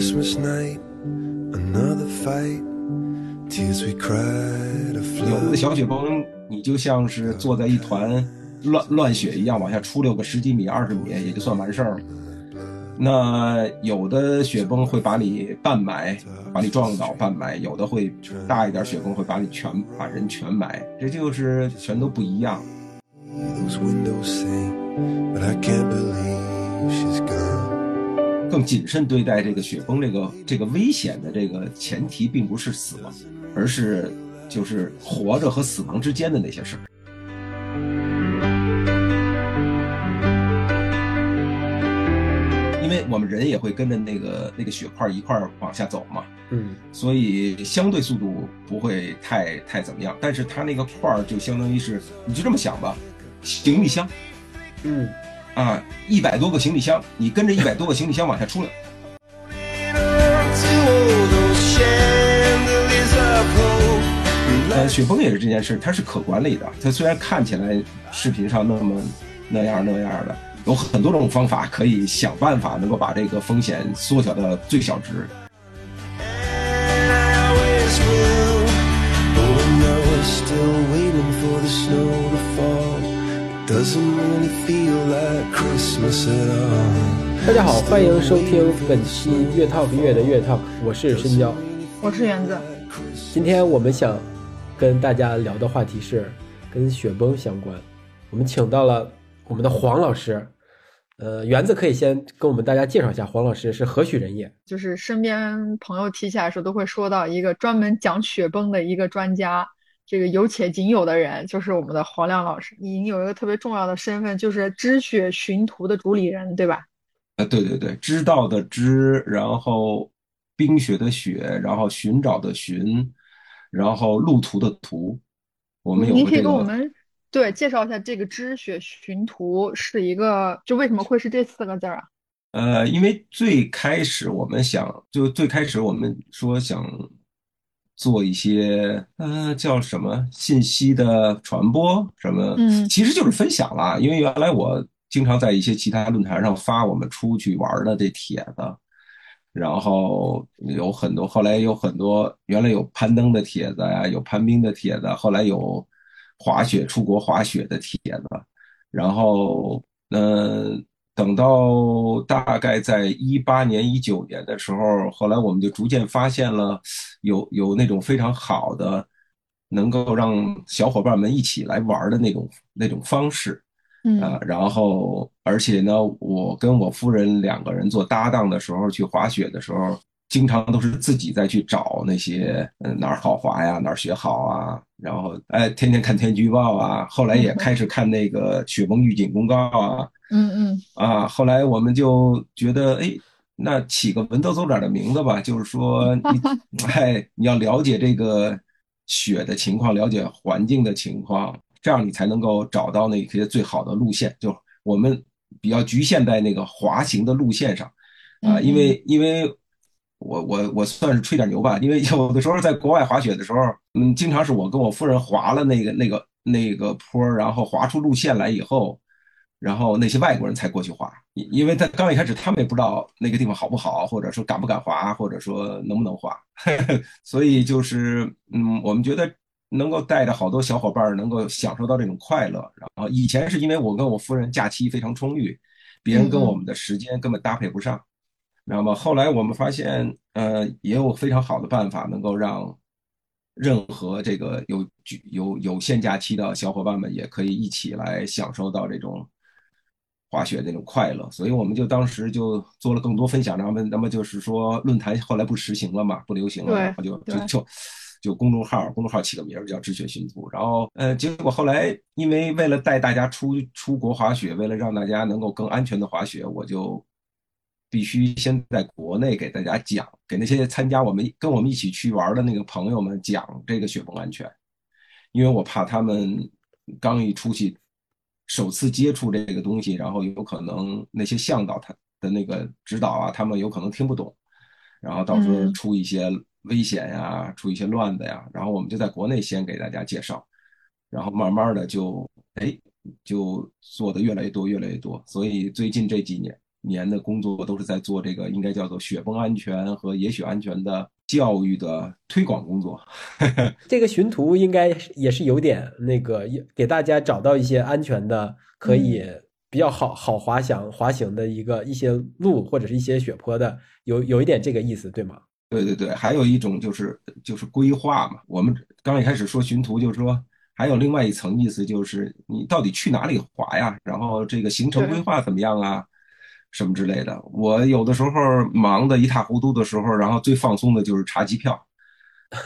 Christmas night, another fight, tears we cried, a 有的.小雪崩，你就像是坐在一团乱乱雪一样往下出溜个十几米、二十米，也就算完事儿了。那有的雪崩会把你半埋，把你撞倒半埋；有的会大一点雪崩会把你全把人全埋，这就是全都不一样。Those windows say, but I can't believe she's gone. 更谨慎对待这个雪崩这个这个危险的这个前提，并不是死亡，而是就是活着和死亡之间的那些事儿。因为我们人也会跟着那个那个雪块一块儿往下走嘛，嗯所以相对速度不会太太怎么样。但是它那个块儿就相当于是，你就这么想吧，行李箱嗯，啊，一百多个行李箱，你跟着一百多个行李箱往下出来。呃，雪崩也是这件事，它是可管理的。它虽然看起来视频上那么那样那样的，有很多种方法可以想办法能够把这个风险缩小到最小值。大家好，欢迎收听本期越 talk 越的越 talk，我是深交。我是园子，今天我们想跟大家聊的话题是跟雪崩相关，我们请到了我们的黄老师。呃，园子可以先跟我们大家介绍一下，黄老师是何许人也？就是身边朋友提起来的时候，都会说到一个专门讲雪崩的一个专家，这个有且仅有的人，就是我们的黄亮老师。你有一个特别重要的身份，就是知雪寻途的主理人，对吧？呃，对对对，知道的知，然后冰雪的雪，然后寻找的寻，然后路途的途。我们有您可以跟我们对介绍一下这个知雪寻途是一个，就为什么会是这四个字儿啊？呃，因为最开始我们想，就最开始我们说想做一些，呃，叫什么信息的传播，什么，嗯其实就是分享啦。因为原来我经常在一些其他论坛上发我们出去玩儿的这帖子，然后有很多，后来有很多，原来有攀登的帖子呀，有攀冰的帖子，后来有滑雪出国滑雪的帖子，然后，嗯、等到大概在一八年、一九年的时候，后来我们就逐渐发现了有有那种非常好的，能够让小伙伴们一起来玩的那种那种方式。嗯。啊，然后而且呢，我跟我夫人两个人做搭档的时候，去滑雪的时候，经常都是自己再去找那些嗯哪儿好滑呀，哪儿雪好啊，然后哎天天看天气预报啊，后来也开始看那个雪崩预警公告啊，嗯嗯啊，后来我们就觉得，哎，那起个文绉绉点儿的名字吧，就是说你，哎，你要了解这个雪的情况，了解环境的情况，这样你才能够找到那些最好的路线。就我们比较局限在那个滑行的路线上，啊，嗯因为因为我我我算是吹点牛吧，因为有的时候在国外滑雪的时候，嗯，经常是我跟我夫人滑了那个那个那个坡，然后滑出路线来以后，然后那些外国人才过去滑，因因为他刚一开始他们也不知道那个地方好不好，或者说敢不敢滑，或者说能不能滑，所以就是嗯，我们觉得能够带着好多小伙伴儿能够享受到这种快乐。然后以前是因为我跟我夫人假期非常充裕，别人跟我们的时间根本搭配不上。那么后来我们发现，呃，也有非常好的办法能够让任何这个有有有限假期的小伙伴们也可以一起来享受到这种滑雪那种快乐。所以我们就当时就做了更多分享，然后那么就是说论坛后来不实行了嘛，不流行了，然后就就就就公众号，公众号起个名儿叫“知雪寻图”，然后呃，结果后来因为为了带大家出出国滑雪，为了让大家能够更安全的滑雪，我就必须先在国内给大家讲，给那些参加我们跟我们一起去玩的那个朋友们讲这个雪崩安全，因为我怕他们刚一出去，首次接触这个东西，然后有可能那些向导他的那个指导啊，他们有可能听不懂，然后到时候嗯出一些危险呀，出一些乱子呀，然后我们就在国内先给大家介绍，然后慢慢的就哎就做的越来越多，越来越多，所以最近这几年。年的工作都是在做这个应该叫做雪崩安全和野雪安全的教育的推广工作。这个寻图应该也是有点那个，给大家找到一些安全的，可以比较好好滑翔滑行的一个一些路或者是一些雪坡的，有有一点这个意思，对吗？对对对，还有一种就是就是规划嘛。我们刚一开始说寻图，就是说还有另外一层意思，就是你到底去哪里滑呀？然后这个行程规划怎么样啊？什么之类的。我有的时候忙得一塌糊涂的时候，然后最放松的就是查机票，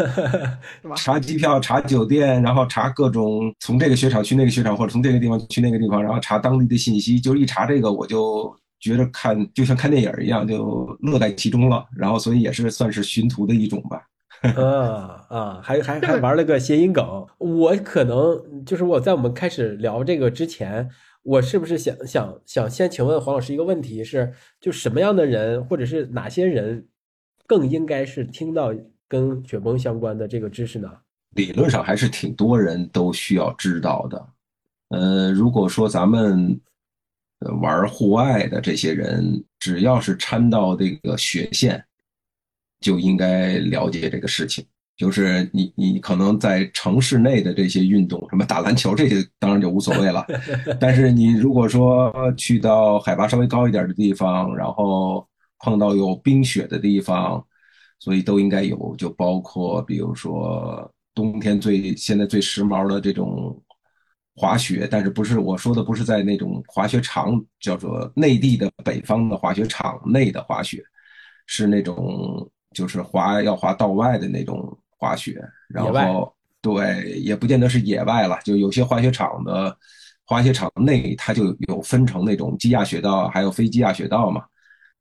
查机票、查酒店，然后查各种从这个雪场去那个雪场，或者从这个地方去那个地方，然后查当地的信息。就一查这个，我就。觉得看就像看电影一样，就乐在其中了。然后，所以也是算是寻图的一种吧。啊啊，还还还玩了个谐音梗。我可能就是我在我们开始聊这个之前，我是不是想想想先请问黄老师一个问题是：就什么样的人，或者是哪些人，更应该是听到跟雪崩相关的这个知识呢？理论上还是挺多人都需要知道的。呃，如果说咱们。玩户外的这些人，只要是掺到这个雪线，就应该了解这个事情。就是你，你可能在城市内的这些运动，什么打篮球这些，当然就无所谓了。但是你如果说去到海拔稍微高一点的地方，然后碰到有冰雪的地方，所以都应该有，就包括比如说冬天最现在最时髦的这种。滑雪，但是不是我说的不是在那种滑雪场，叫做内地的北方的滑雪场内的滑雪，是那种就是滑要滑道外的那种滑雪。然后对，也不见得是野外了，就有些滑雪场的滑雪场内，它就有分成那种机压雪道，还有非机压雪道嘛。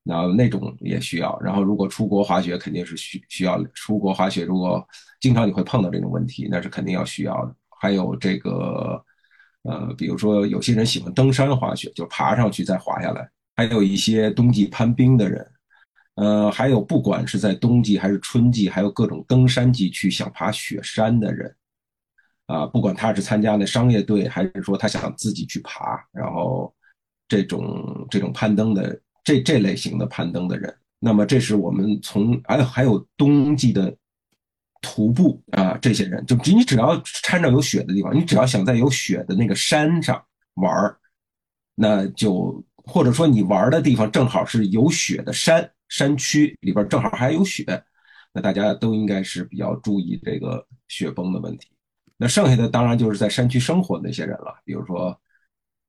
那那种也需要。然后如果出国滑雪，肯定是需需要出国滑雪。如果经常你会碰到这种问题，那是肯定要需要的。还有这个。呃，比如说有些人喜欢登山滑雪，就爬上去再滑下来；还有一些冬季攀冰的人，呃，还有不管是在冬季还是春季，还有各种登山季去想爬雪山的人，啊，不管他是参加那商业队，还是说他想自己去爬，然后这种这种攀登的这这类型的攀登的人，那么这是我们从还有还有冬季的。徒步啊，这些人就你只要掺着有雪的地方，你只要想在有雪的那个山上玩，那就或者说你玩的地方正好是有雪的山山区里边正好还有雪，那大家都应该是比较注意这个雪崩的问题。那剩下的当然就是在山区生活的那些人了，比如说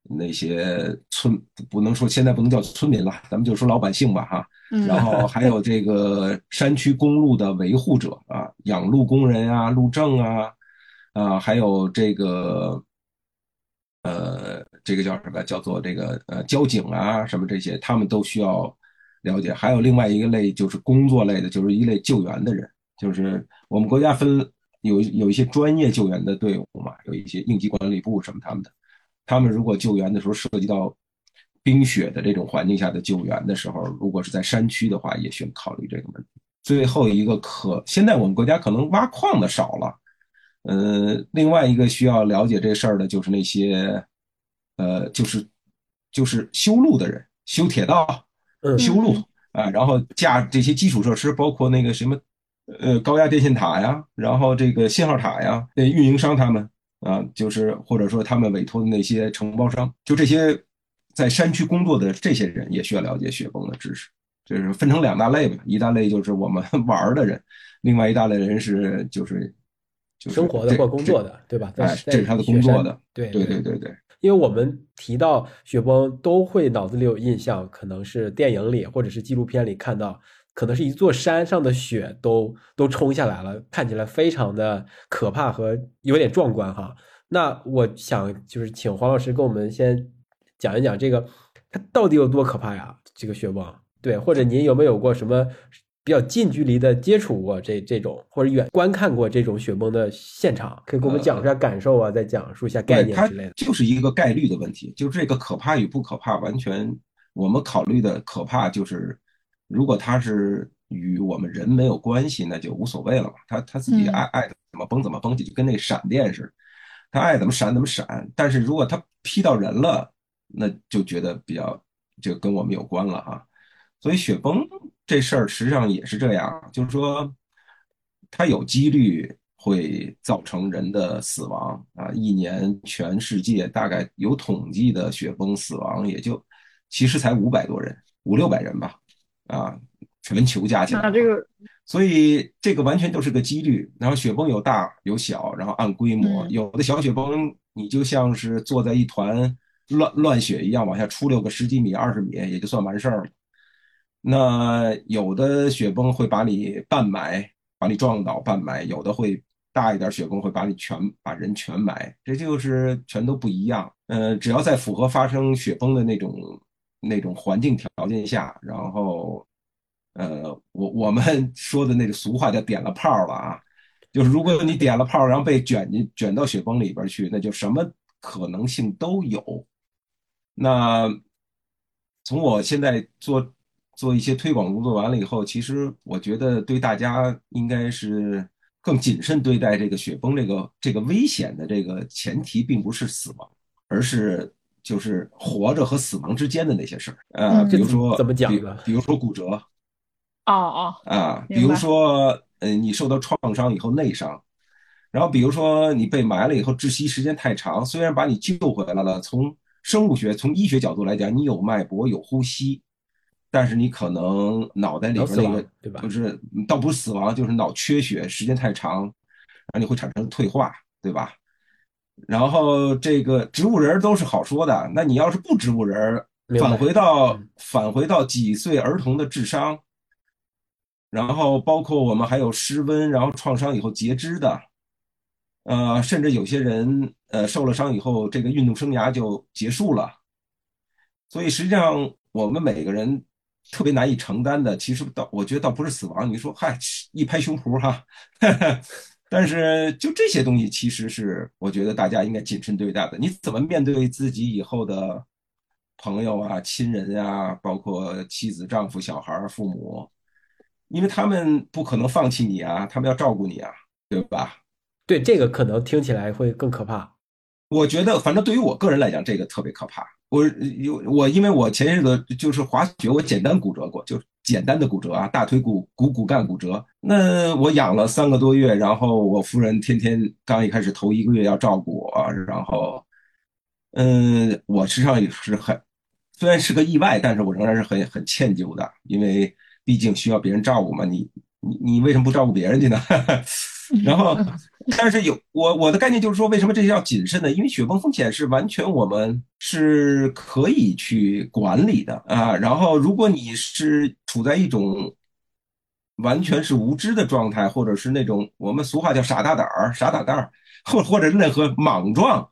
那些村不能说现在不能叫村民了，咱们就说老百姓吧，哈。然后还有这个山区公路的维护者啊，养路工人啊，路政啊，啊，还有这个，呃，这个叫什么？叫做这个呃交警啊，什么这些，他们都需要了解。还有另外一个类，就是工作类的，就是一类救援的人，就是我们国家分有有一些专业救援的队伍嘛，有一些应急管理部什么他们的，他们如果救援的时候涉及到。冰雪的这种环境下的救援的时候，如果是在山区的话，也需要考虑这个问题。最后一个可，现在我们国家可能挖矿的少了，呃，另外一个需要了解这事儿的就是那些，呃，就是就是修路的人，修铁道、修路啊，然后架这些基础设施，包括那个什么，呃，高压电线塔呀，然后这个信号塔呀，那运营商他们啊，就是或者说他们委托的那些承包商，就这些。在山区工作的这些人也需要了解雪崩的知识，就是分成两大类吧。一大类就是我们 玩的人，另外一大类人是就是就是生活的或工作的，对吧？哎，这是他的工作的。对对对对对。因为我们提到雪崩，都会脑子里有印象，可能是电影里或者是纪录片里看到，可能是一座山上的雪都都冲下来了，看起来非常的可怕和有点壮观哈。那我想就是请黄老师跟我们先。讲一讲这个，它到底有多可怕呀？这个雪崩，对，或者您有没有过什么比较近距离的接触过这这种，或者远观看过这种雪崩的现场？可以给我们讲一下感受啊，再讲述一下概念之类的。就是一个概率的问题，就是这个可怕与不可怕，完全我们考虑的可怕就是，如果它是与我们人没有关系，那就无所谓了嘛。他他自己爱爱怎么崩怎么崩去，就跟那闪电似的，他爱怎么闪怎么闪。但是如果他劈到人了，那就觉得比较就跟我们有关了啊。所以雪崩这事儿实际上也是这样，就是说它有几率会造成人的死亡啊。一年全世界大概有统计的雪崩死亡也就其实才五百多人，五六百人吧，啊，全球加起来。那这个所以这个完全就是个几率。然后雪崩有大有小，然后按规模，嗯有的小雪崩你就像是坐在一团乱乱雪一样往下出溜个十几米、二十米，也就算完事儿了。那有的雪崩会把你半埋，把你撞倒半埋；有的会大一点雪崩会把你全把人全埋，这就是全都不一样。呃，只要在符合发生雪崩的那种那种环境条件下，然后呃，我我们说的那个俗话叫点了炮了啊，就是如果你点了炮，然后被卷进卷到雪崩里边去，那就什么可能性都有。那从我现在做做一些推广工作完了以后，其实我觉得对大家应该是更谨慎对待这个雪崩这个这个危险的这个前提，并不是死亡，而是就是活着和死亡之间的那些事儿。呃，嗯比如说怎么讲比呢比如说骨折，哦哦，啊，比如说，呃，你受到创伤以后内伤，然后比如说你被埋了以后窒息时间太长，虽然把你救回来了，从生物学、从医学角度来讲，你有脉搏、有呼吸，但是你可能脑袋里边那个对吧就是倒不是死亡，就是脑缺血，时间太长，然后你会产生退化，对吧？然后这个植物人都是好说的，那你要是不植物人返回到嗯返回到几岁儿童的智商，然后包括我们还有失温，然后创伤以后截肢的，呃，甚至有些人呃受了伤以后，这个运动生涯就结束了。所以实际上我们每个人特别难以承担的，其实倒我觉得倒不是死亡，你说嗨一拍胸脯哈，但是就这些东西其实是我觉得大家应该谨慎对待的。你怎么面对自己以后的朋友啊、亲人啊，包括妻子、丈夫、小孩、父母，因为他们不可能放弃你啊，他们要照顾你啊，对吧？对，这个可能听起来会更可怕。我觉得，反正对于我个人来讲，这个特别可怕。我有我，因为我前些日子就是滑雪，我简单骨折过，就简单的骨折啊，大腿骨骨骨干骨折。那我养了三个多月，然后我夫人天天刚一开始头一个月要照顾我，然后，嗯，我实际上也是很，虽然是个意外，但是我仍然是很很歉疚的，因为毕竟需要别人照顾嘛，你你你为什么不照顾别人去呢？然后，但是有我我的概念就是说，为什么这些要谨慎呢？因为雪崩风险是完全我们是可以去管理的啊。然后，如果你是处在一种完全是无知的状态，或者是那种我们俗话叫傻大胆儿、傻打蛋儿，或或者任何莽撞，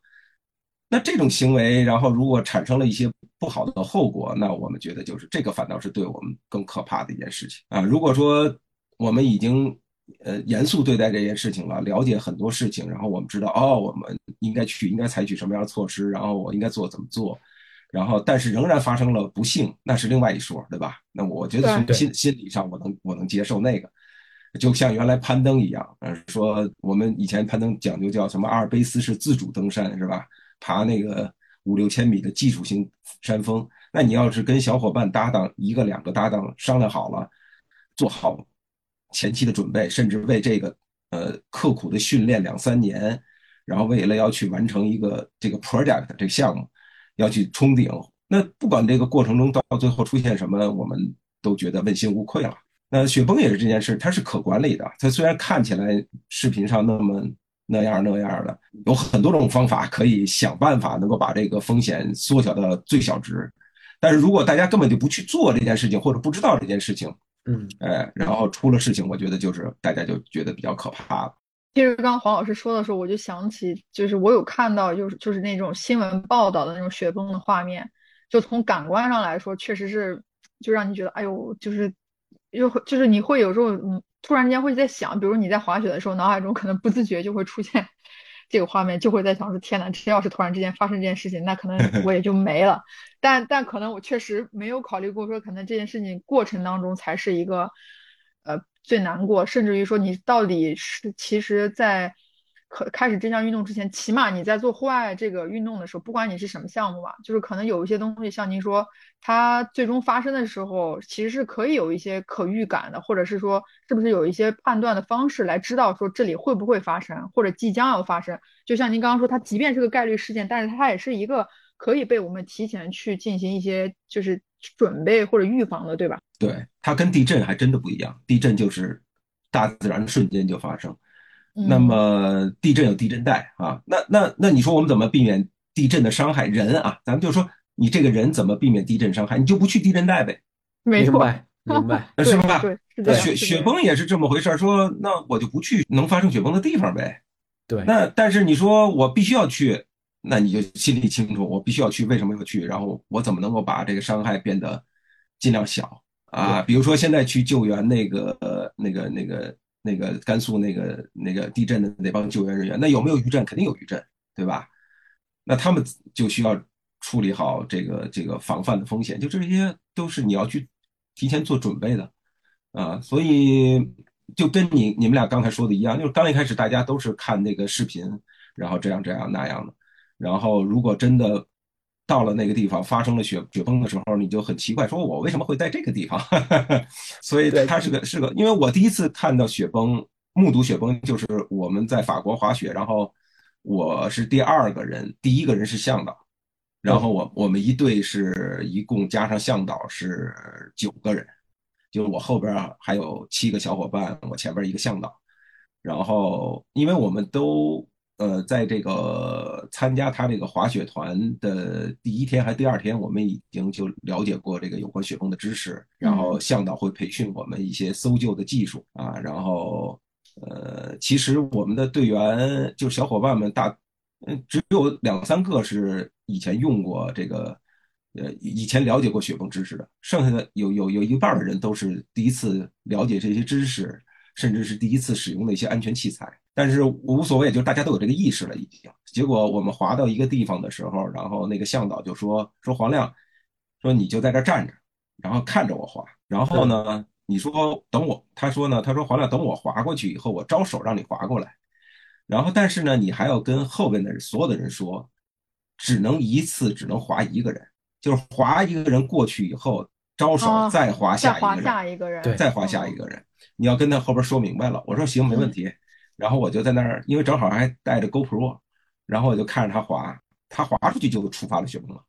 那这种行为，然后如果产生了一些不好的后果，那我们觉得就是这个反倒是对我们更可怕的一件事情啊。如果说我们已经呃严肃对待这件事情了，了解很多事情，然后我们知道哦，我们应该去应该采取什么样的措施，然后我应该做怎么做，然后但是仍然发生了不幸，那是另外一说，对吧？那我觉得从心心理上我能我能接受那个。就像原来攀登一样，呃，说我们以前攀登讲究叫什么阿尔卑斯是自主登山是吧？爬那个五六千米的技术性山峰，那你要是跟小伙伴搭档一个两个搭档商量好了，做好前期的准备，甚至为这个呃刻苦的训练两三年，然后为了要去完成一个这个 project 这个项目，要去冲顶，那不管这个过程中到最后出现什么，我们都觉得问心无愧了。那雪崩也是这件事，它是可管理的。它虽然看起来视频上那么那样那样的，有很多种方法可以想办法能够把这个风险缩小到最小值。但是如果大家根本就不去做这件事情，或者不知道这件事情，嗯，哎，然后出了事情，我觉得就是大家就觉得比较可怕了。其实刚刚黄老师说的时候，我就想起，就是我有看到，就是就是那种新闻报道的那种雪崩的画面，就从感官上来说，确实是就让你觉得，哎呦，就是又会就是你会有时候嗯，突然间会在想，比如你在滑雪的时候，脑海中可能不自觉就会出现这个画面，就会在想说，天呐，这要是突然之间发生这件事情，那可能 我也就没了。但但可能我确实没有考虑过说，可能这件事情过程当中才是一个呃最难过，甚至于说你到底是其实在可开始这项运动之前，起码你在做户外这个运动的时候，不管你是什么项目吧，就是可能有一些东西，像您说，它最终发生的时候，其实是可以有一些可预感的，或者是说，是不是有一些判断的方式来知道说这里会不会发生，或者即将要发生。就像您刚刚说，它即便是个概率事件，但是它也是一个可以被我们提前去进行一些就是准备或者预防的，对吧？对，它跟地震还真的不一样，地震就是大自然瞬间就发生。那么地震有地震带啊，那那那你说我们怎么避免地震的伤害？人啊，咱们就说你这个人怎么避免地震伤害？你就不去地震带呗，没错，明白，是吧？对，是的。雪雪崩也是这么回事儿说那我就不去能发生雪崩的地方呗。对，那但是你说我必须要去，那你就心里清楚，我必须要去，为什么要去？然后我怎么能够把这个伤害变得尽量小啊？比如说现在去救援那个呃那个那个。那个甘肃那个那个地震的那帮救援人员，那有没有余震？肯定有余震，对吧？那他们就需要处理好这个这个防范的风险，就这些都是你要去提前做准备的啊。所以就跟你你们俩刚才说的一样，就是刚一开始大家都是看那个视频，然后这样这样那样的，然后如果真的。到了那个地方发生了雪雪崩的时候，你就很奇怪，说我为什么会在这个地方？所以它是个是个，因为我第一次看到雪崩，目睹雪崩就是我们在法国滑雪，然后我是第二个人，第一个人是向导，然后我我们一队是一共加上向导是九个人，就是我后边还有七个小伙伴，我前边一个向导，然后因为我们都。呃，在这个参加他这个滑雪团的第一天还第二天，我们已经就了解过这个有关雪崩的知识。然后向导会培训我们一些搜救的技术啊。然后，呃，其实我们的队员就小伙伴们大，嗯，只有两三个是以前用过这个，呃，以前了解过雪崩知识的。剩下的有有有一半的人都是第一次了解这些知识，甚至是第一次使用的一些安全器材。但是无所谓，就大家都有这个意识了，已经。结果我们滑到一个地方的时候，然后那个向导就说：“说黄亮，说你就在这站着，然后看着我滑。然后呢，你说等我，他说呢，他说黄亮，等我滑过去以后，我招手让你滑过来。然后但是呢，你还要跟后边的所有的人说，只能一次，只能滑一个人，就是滑一个人过去以后，招手再滑下一个人，再滑下一个人，你要跟他后边说明白了。我说行，没问题。”然后我就在那儿，因为正好还带着 GoPro，然后我就看着他滑，他滑出去就触发了雪崩了。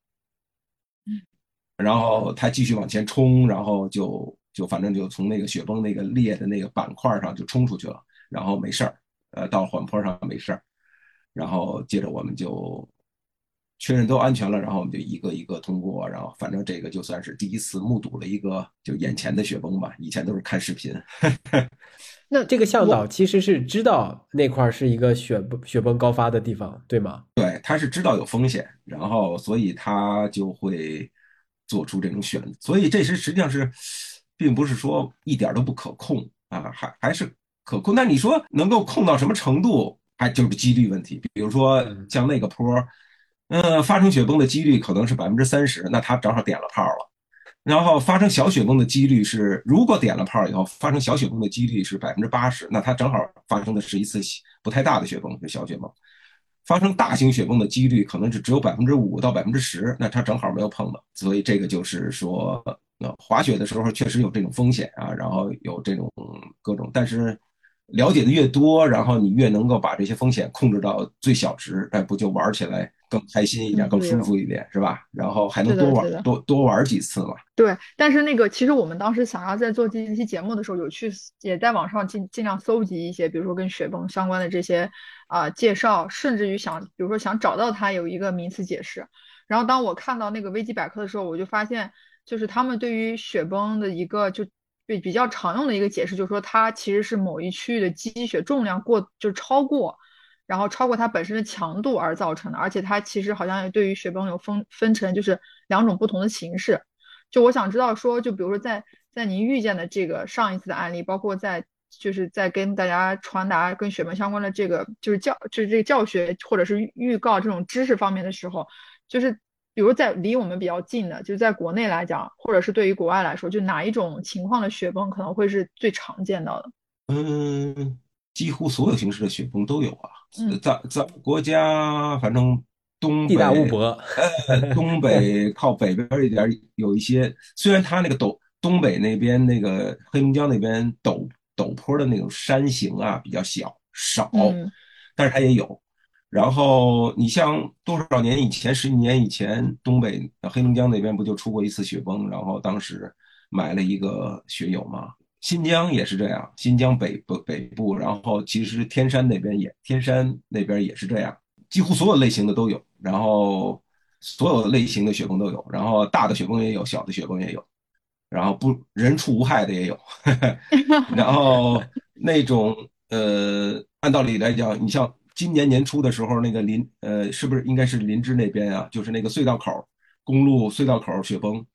然后他继续往前冲，然后就就反正就从那个雪崩那个裂的那个板块上就冲出去了，然后没事儿，呃，到缓坡上没事儿，然后接着我们就确认都安全了，然后我们就一个一个通过，然后反正这个就算是第一次目睹了一个就眼前的雪崩吧，以前都是看视频。那这个向导其实是知道那块是一个雪崩雪崩高发的地方，对吗？对，他是知道有风险，然后所以他就会做出这种选择。所以这是实际上是，并不是说一点都不可控啊，还还是可控。那你说能够控到什么程度？还就是几率问题。比如说像那个坡，嗯，嗯发生雪崩的几率可能是百分之三十，那他正好点了炮了。然后发生小雪崩的几率是，如果点了炮以后发生小雪崩的几率是百分之八十，那它正好发生的是一次不太大的雪崩，就小雪崩。发生大型雪崩的几率可能是只有百分之五到百分之十，那它正好没有碰到。所以这个就是说，滑雪的时候确实有这种风险啊，然后有这种各种，但是了解的越多，然后你越能够把这些风险控制到最小值，哎，不就玩起来？更开心一点，更舒服一点，是吧？然后还能多玩多多玩几次嘛？对，但是那个其实我们当时想要在做这期节目的时候，有去也在网上尽尽量搜集一些，比如说跟雪崩相关的这些啊介绍，甚至于想，比如说想找到它有一个名词解释。然后当我看到那个维基百科的时候，我就发现，就是他们对于雪崩的一个就比比较常用的一个解释，就是说它其实是某一区域的积雪重量过就超过。然后超过它本身的强度而造成的，而且它其实好像对于雪崩有分分成，就是两种不同的形式。就我想知道说，就比如说在在您遇见的这个上一次的案例，包括在就是在跟大家传达跟雪崩相关的这个就是教就是这个教学或者是预告这种知识方面的时候，就是比如在离我们比较近的，就是在国内来讲，或者是对于国外来说，就哪一种情况的雪崩可能会是最常见到的？嗯。几乎所有形式的雪崩都有啊，嗯咱咱们国家反正东地大物北博，呃，东北靠北边儿一点儿有一些，虽然它那个陡东北那边那个黑龙江那边陡陡坡的那种山形啊比较小少，嗯但是它也有。然后你像多少年以前，十几年以前，东北黑龙江那边不就出过一次雪崩？然后当时埋了一个雪友嘛。新疆也是这样，新疆北部北部，然后其实天山那边也天山那边也是这样，几乎所有类型的都有，然后所有类型的雪崩都有，然后大的雪崩也有，小的雪崩也有，然后不人畜无害的也有，然后那种呃，按道理来讲，你像今年年初的时候，那个林呃，是不是应该是林芝那边啊？就是那个隧道口公路隧道口雪崩，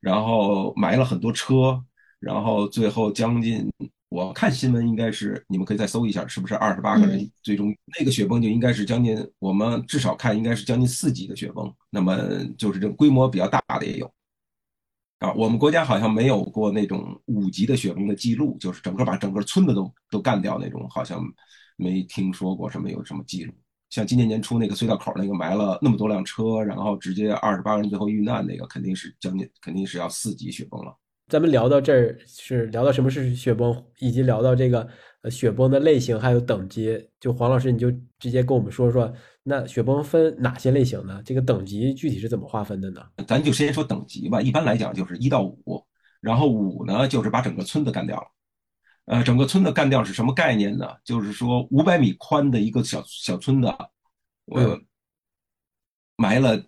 然后埋了很多车，然后最后将近我看新闻应该是你们可以再搜一下，是不是二十八个人嗯最终那个雪崩就应该是将近我们至少看应该是将近四级的雪崩，那么就是这规模比较大的也有。啊，我们国家好像没有过那种五级的雪崩的记录，就是整个把整个村子都都干掉那种，好像没听说过什么有什么记录。像今年年初那个隧道口那个埋了那么多辆车，然后直接二十八人最后遇难那个，肯定是将近肯定是要四级雪崩了。咱们聊到这儿是聊到什么是雪崩，以及聊到这个呃雪崩的类型还有等级。就黄老师，你就直接跟我们说说，那雪崩分哪些类型呢？这个等级具体是怎么划分的呢？咱就先说等级吧，一般来讲就是一到五，然后五呢就是把整个村子干掉了。呃，整个村子干掉是什么概念呢？就是说五百米宽的一个小小村子，呃，嗯埋了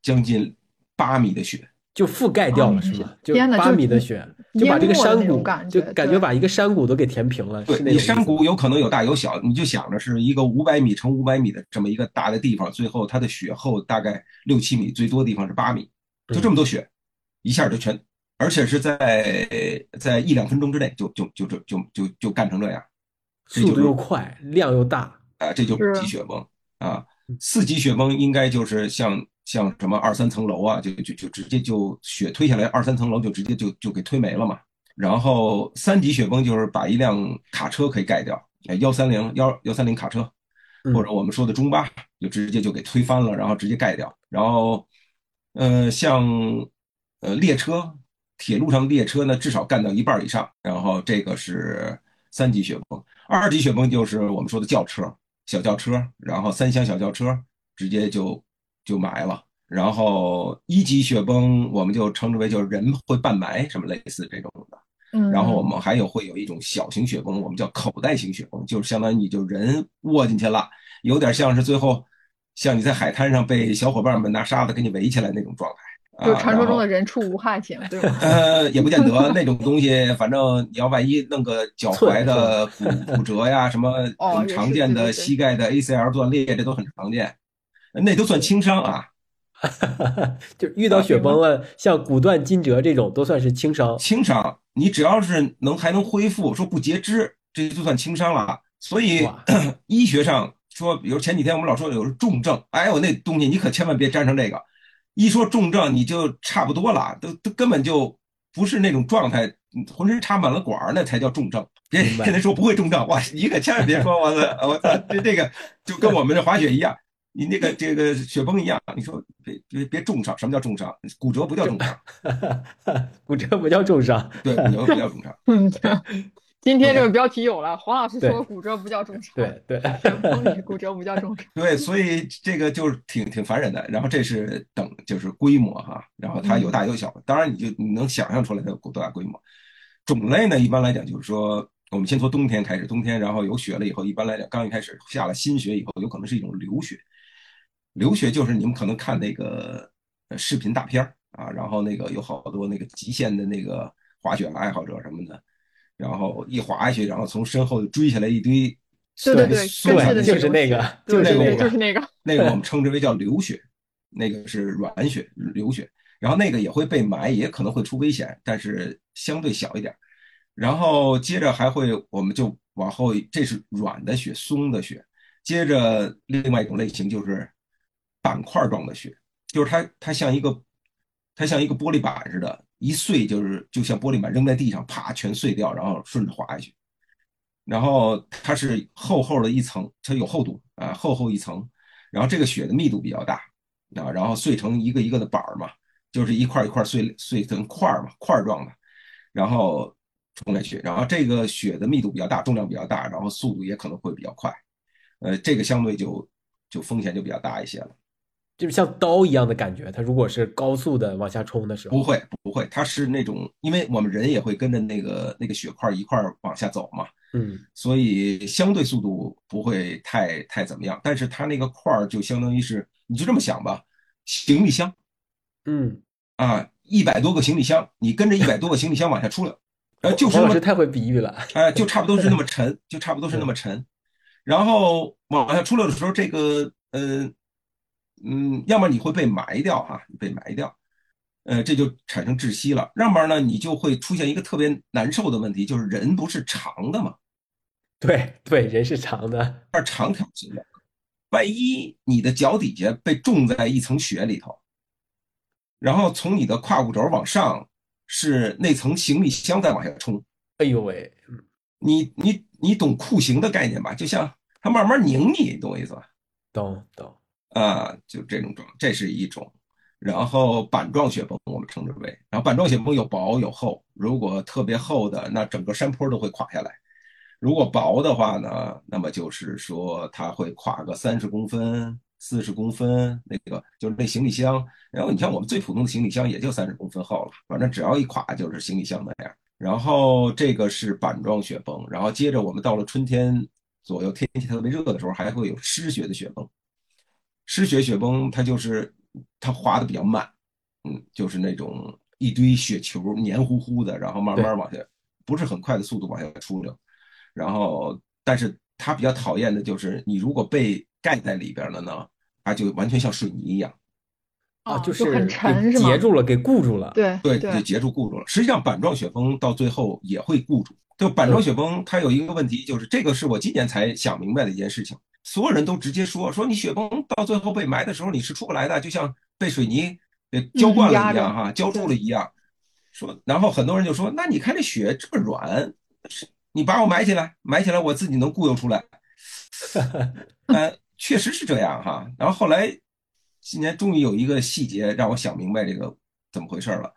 将近八米的雪，就覆盖掉了是吗？就八米的雪，就把这个山谷就感觉把一个山谷都给填平了。对你山谷有可能有大有小，你就想着是一个五百米乘五百米的这么一个大的地方，最后它的雪厚大概六七米，最多地方是八米，就这么多雪，一下就全，而且是在在一两分钟之内就就就就就就就干成这样，这速度就又快，量又大。啊，这就是是级雪崩啊。四级雪崩应该就是像像什么二三层楼啊，就就就直接就雪推下来，二三层楼就直接就就给推没了嘛。然后三级雪崩就是把一辆卡车可以盖掉，幺三零幺幺三零卡车，嗯或者我们说的中巴，就直接就给推翻了，然后直接盖掉。然后，呃，像呃列车，铁路上列车呢，至少干到一半以上。然后这个是三级雪崩，二级雪崩就是我们说的轿车，小轿车，然后三厢小轿车直接就就埋了。然后一级雪崩我们就称之为就是人会半埋，什么类似这种的。嗯，然后我们还有会有一种小型雪崩，我们叫口袋型雪崩，就是相当于你就人卧进去了，有点像是最后像你在海滩上被小伙伴们拿沙子给你围起来那种状态。就传说中的人畜无害型，对吗？呃，也不见得那种东西，反正你要万一弄个脚踝的骨骨折呀，什么常见的膝盖的 ACL 断裂，这都很常见，那都算轻伤啊。就遇到雪崩了，像骨断筋折这种都算是轻伤。轻伤，你只要是能还能恢复，说不截肢，这就算轻伤了。所以 医学上说，比如前几天我们老说有重症，哎呦那东西你可千万别沾上这个，一说重症你就差不多了，都都根本就不是那种状态，浑身插满了管儿那才叫重症。别跟他说不会重症，哇，你可千万别说，我操，我操，这这个就跟我们这滑雪一样。你那个这个雪崩一样，你说别别别重伤，什么叫重伤？骨折不叫重伤，骨折不叫重伤，对，骨折不叫重伤。今天这个标题有了，黄老师说骨折不叫重伤，对对，骨折不叫重伤。对，所以这个就是挺挺烦人的。然后这是等就是规模哈，然后它有大有小，当然你就你能想象出来它有多大规模。种类呢，一般来讲就是说，我们先从冬天开始，冬天然后有雪了以后，一般来讲刚一开始下了新雪以后，有可能是一种流雪。流雪就是你们可能看那个呃视频大片儿啊，然后那个有好多那个极限的那个滑雪爱好者什么的，然后一滑下去，然后从身后追下来一堆对对对，就是那个就是那个就是那个。那个我们 称之为叫流血，那个是软血流血，然后那个也会被埋，也可能会出危险，但是相对小一点。然后接着还会，我们就往后，这是软的血，松的血。接着另外一种类型就是板块状的血，就是它它像一个它像一个玻璃板似的，一碎就是就像玻璃板扔在地上，啪全碎掉，然后顺着滑下去。然后它是厚厚的一层，它有厚度啊，厚厚一层，然后这个雪的密度比较大啊，然后碎成一个一个的板儿嘛，就是一块一块碎碎成块儿嘛，块儿状的，然后冲下去，然后这个雪的密度比较大，重量比较大，然后速度也可能会比较快，呃，这个相对就就风险就比较大一些了。就是像刀一样的感觉。它如果是高速的往下冲的时候，不会不会，它是那种，因为我们人也会跟着那个那个血块一块往下走嘛，嗯，所以相对速度不会太太怎么样。但是它那个块儿就相当于是，你就这么想吧，行李箱嗯，啊，一百多个行李箱，你跟着一百多个行李箱往下出来，呃，就是太会比喻了。哎，就差不多是那么沉，就差不多是那么沉。然后往下出来的时候，这个呃嗯，要么你会被埋掉哈，你被埋掉，呃，这就产生窒息了。要么呢，你就会出现一个特别难受的问题，就是人不是长的嘛，对对，人是长的，而长条形的，万一你的脚底下被种在一层雪里头，然后从你的胯骨轴往上是那层行李箱再往下冲，哎呦喂，你你你懂酷刑的概念吧？就像它慢慢拧你，你懂我意思吧？懂懂。啊，就这种状，这是一种。然后板状雪崩我们称之为，然后板状雪崩有薄有厚，如果特别厚的，那整个山坡都会垮下来；如果薄的话呢，那么就是说它会垮个三十公分、四十公分，那个就是那行李箱。然后你像我们最普通的行李箱也就三十公分厚了，反正只要一垮就是行李箱那样。然后这个是板状雪崩，然后接着我们到了春天左右，天气特别热的时候，还会有湿雪的雪崩。湿雪雪崩它就是它滑的比较慢，嗯，就是那种一堆雪球黏糊糊的，然后慢慢往下，不是很快的速度往下出溜。然后，但是它比较讨厌的就是你如果被盖在里边了呢，它就完全像水泥一样，啊，哦就是很沉给是吗截住了，给固住了。对对，对就截住固住了。实际上，板状雪崩到最后也会固住。就板状雪崩，它有一个问题，就是这个是我今年才想明白的一件事情。所有人都直接说说你雪崩到最后被埋的时候你是出不来的，就像被水泥给浇灌了一样哈，浇筑了一样。说，然后很多人就说，那你看这雪这么软，是你把我埋起来，埋起来我自己能固有出来。呃，确实是这样哈。然后后来今年终于有一个细节让我想明白这个怎么回事了。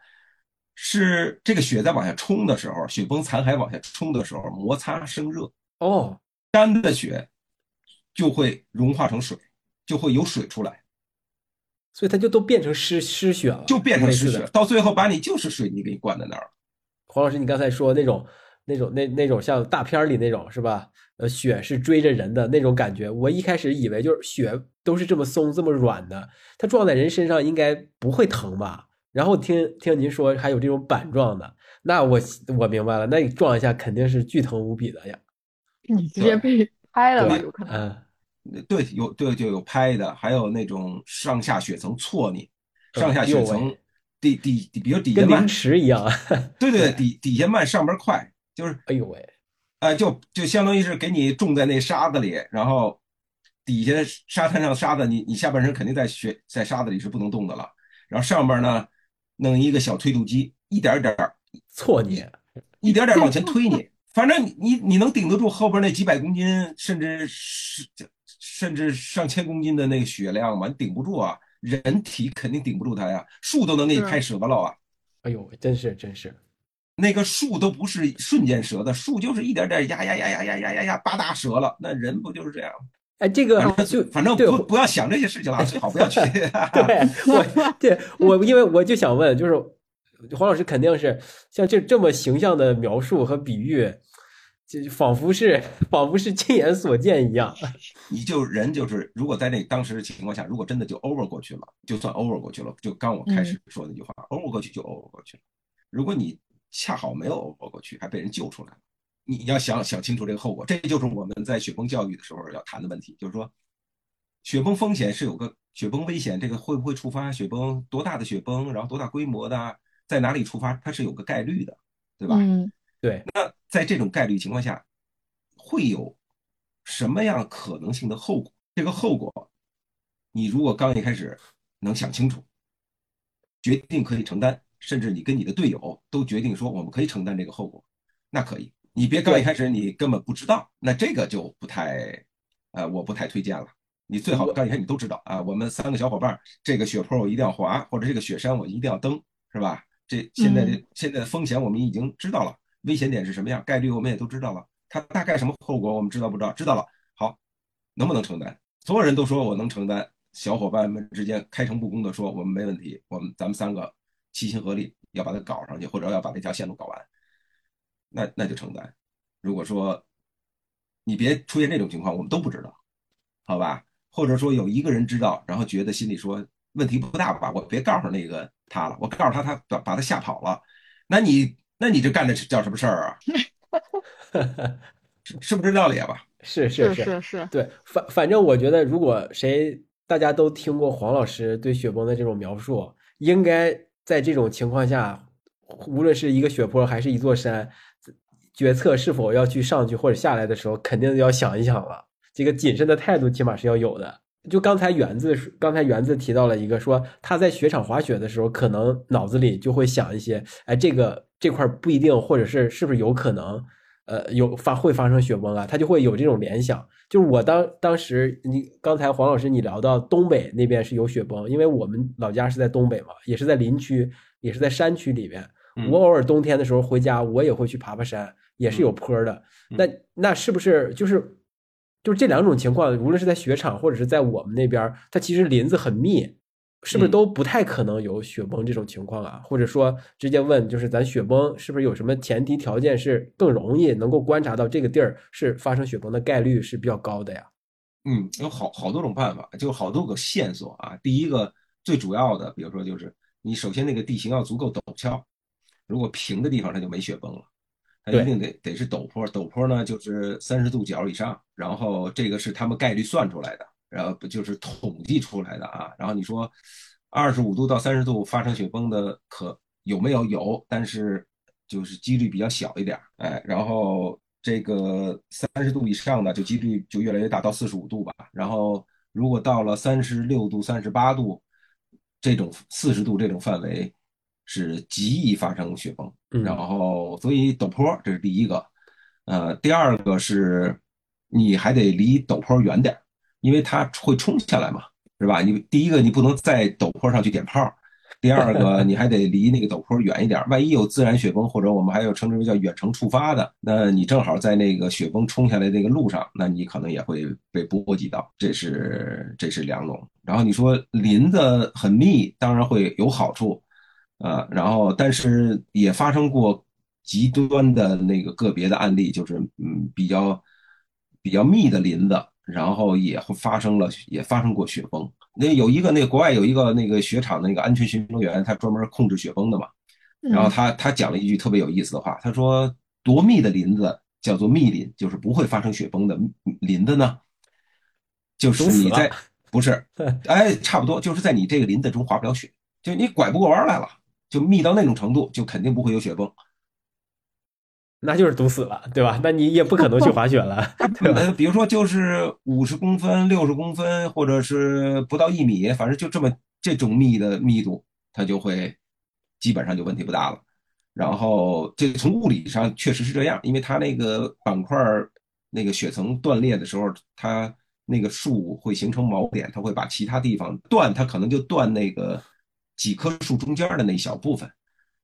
是这个雪在往下冲的时候，雪崩残骸往下冲的时候，摩擦生热，哦，干的雪就会融化成水，就会有水出来，所以它就都变成湿湿雪了，就变成湿雪，到最后把你就是水泥给你灌在那儿了。黄老师，你刚才说那种、那种、那那种像大片儿里那种是吧？呃，雪是追着人的那种感觉。我一开始以为就是雪都是这么松、这么软的，它撞在人身上应该不会疼吧？然后听听您说还有这种板状的，那我我明白了，那你撞一下肯定是巨疼无比的呀。你直接被拍了吧？有可能。嗯，对，有对就有拍的，还有那种上下雪层错你，上下雪层喂底底底，比如底下慢跟凌，迟一样。对 对，底底下慢，上边快，就是哎呦喂，啊，就就相当于是给你种在那沙子里，然后底下沙滩上沙子，你你下半身肯定在雪在沙子里是不能动的了，然后上边呢弄一个小推土机，一点儿点儿错你，一点点往前推你，反正你你你能顶得住后边那几百公斤，甚至是甚至上千公斤的那个雪量吗？你顶不住啊，人体肯定顶不住它呀，树都能给你拍折了啊。哎呦喂，真是真是，那个树都不是瞬间折的，树就是一点点压压压压压压压压，吧嗒折了。那人不就是这样？哎，这个就反正不不要想这些事情了，最好不要去。对 我，对我，因为我就想问，就是黄老师肯定是像这这么形象的描述和比喻，就仿佛是仿佛是亲眼所见一样。你就人就是，如果在那当时的情况下，如果真的就 over 过去了，就算 over 过去了，就刚我开始说那句话、o v e r 过去就 over 过去了。如果你恰好没有 over 过去，还被人救出来了，你要想想清楚这个后果。这就是我们在雪崩教育的时候要谈的问题，就是说，雪崩风险是有个雪崩危险，这个会不会触发雪崩，多大的雪崩，然后多大规模的，在哪里触发，它是有个概率的，对吧？嗯对，那在这种概率情况下，会有什么样可能性的后果？这个后果，你如果刚一开始能想清楚，决定可以承担，甚至你跟你的队友都决定说我们可以承担这个后果，那可以。你别刚一开始你根本不知道，那这个就不太，呃，我不太推荐了。你最好刚一开始你都知道啊，我们三个小伙伴，这个雪坡我一定要滑，或者这个雪山我一定要登，是吧？这现在这现在的风险我们已经知道了，危险点是什么样，概率我们也都知道了，它大概什么后果我们知道不知道？知道了，好，能不能承担？所有人都说我能承担，小伙伴们之间开诚布公的说我们没问题，我们咱们三个齐心合力要把它搞上去，或者要把这条线路搞完，那那就承担。如果说你别出现这种情况，我们都不知道，好吧？或者说有一个人知道，然后觉得心里说问题不大吧，我别告诉那个他了，我告诉他，他把把他吓跑了，那你那你这干的叫什么事儿啊？是是不是这道理吧？是是是是是，对，反反正我觉得，如果谁大家都听过黄老师对雪崩的这种描述，应该在这种情况下，无论是一个雪坡还是一座山，决策是否要去上去或者下来的时候，肯定要想一想了。这个谨慎的态度起码是要有的。就刚才园子，刚才园子提到了一个，说他在雪场滑雪的时候，可能脑子里就会想一些，哎，这个这块不一定，或者是是不是有可能，呃，有发会发生雪崩啊，他就会有这种联想。就是我当当时你刚才黄老师你聊到东北那边是有雪崩，因为我们老家是在东北嘛，也是在林区，也是在山区里面。我偶尔冬天的时候回家，我也会去爬爬山，也是有坡的。那那是不是就是？就是这两种情况，无论是在雪场或者是在我们那边，它其实林子很密，是不是都不太可能有雪崩这种情况啊？或者说直接问，就是咱雪崩是不是有什么前提条件是更容易能够观察到这个地儿是发生雪崩的概率是比较高的呀？嗯，有好好多种办法，就好多个线索啊。第一个最主要的，比如说就是你首先那个地形要足够陡峭，如果平的地方它就没雪崩了。它一定得得是陡坡，陡坡呢就是三十度角以上，然后这个是他们概率算出来的，然后不就是统计出来的啊？然后你说二十五度到三十度发生雪崩的可有没有？有，但是就是几率比较小一点，哎，然后这个三十度以上的就几率就越来越大，到四十五度吧。然后如果到了三十六度、三十八度这种四十度这种范围。是极易发生雪崩，然后所以陡坡这是第一个，呃，第二个是你还得离陡坡远点，因为它会冲下来嘛，是吧？你第一个你不能在陡坡上去点炮，第二个你还得离那个陡坡远一点，万一有自然雪崩或者我们还有称之为叫远程触发的，那你正好在那个雪崩冲下来那个路上，那你可能也会被波及到，这是这是两种。然后你说林子很密，当然会有好处。啊，然后但是也发生过极端的那个个别的案例，就是嗯比较比较密的林子，然后也会发生了也发生过雪崩。那有一个那国外有一个那个雪场的那个安全巡逻员，他专门控制雪崩的嘛。然后他他讲了一句特别有意思的话，他说多密的林子叫做密林，就是不会发生雪崩的林子呢，就是你在 不是哎差不多就是在你这个林子中滑不了雪，就你拐不过弯来了。就密到那种程度，就肯定不会有雪崩，那就是堵死了，对吧？那你也不可能去滑雪了，对吧？比如说，就是五十公分、六十公分，或者是不到一米，反正就这么这种密的密度，它就会基本上就问题不大了。然后，这从物理上确实是这样，因为它那个板块那个雪层断裂的时候，它那个树会形成锚点，它会把其他地方断，它可能就断那个。几棵树中间的那一小部分，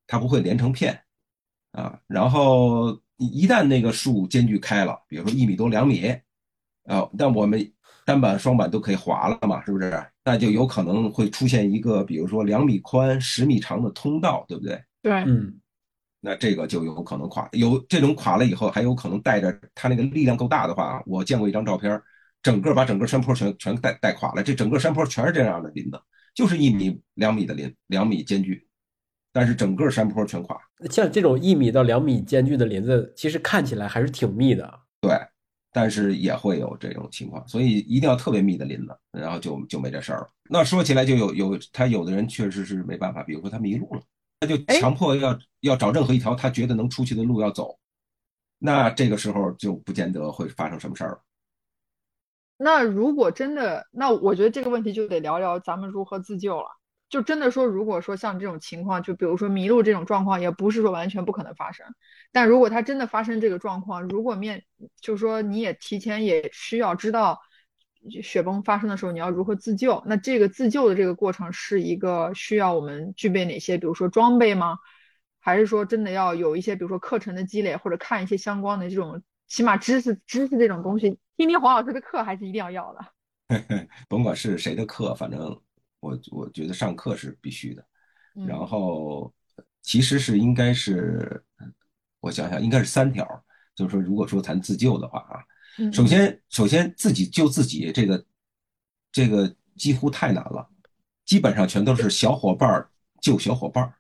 它不会连成片，啊，然后一旦那个树间距开了，比如说一米多、两米，啊，但我们单板、双板都可以滑了嘛，是不是？那就有可能会出现一个，比如说两米宽、十米长的通道，对不对？对，嗯，那这个就有可能垮。有这种垮了以后，还有可能带着它那个力量够大的话，我见过一张照片，整个把整个山坡全全带带垮了，这整个山坡全是这样的林子。就是一米两米的林，两米间距，但是整个山坡全垮。像这种一米到两米间距的林子，其实看起来还是挺密的。对，但是也会有这种情况，所以一定要特别密的林子，然后就就没这事儿了。那说起来就有有他有的人确实是没办法，比如说他迷路了，他就强迫要要找任何一条他觉得能出去的路要走，那这个时候就不见得会发生什么事儿了。那如果真的，那我觉得这个问题就得聊聊咱们如何自救了。就真的说，如果说像这种情况，就比如说迷路这种状况，也不是说完全不可能发生。但如果他真的发生这个状况，如果面就是说你也提前也需要知道雪崩发生的时候你要如何自救，那这个自救的这个过程是一个需要我们具备哪些，比如说装备吗？还是说真的要有一些，比如说课程的积累，或者看一些相关的这种起码知识知识这种东西，听听黄老师的课还是一定要要的。甭管是谁的课，反正我我觉得上课是必须的。然后其实是应该是，我想想应该是三条，就是说如果说谈自救的话啊，首先首先自己救自己这个这个几乎太难了，基本上全都是小伙伴救小伙伴，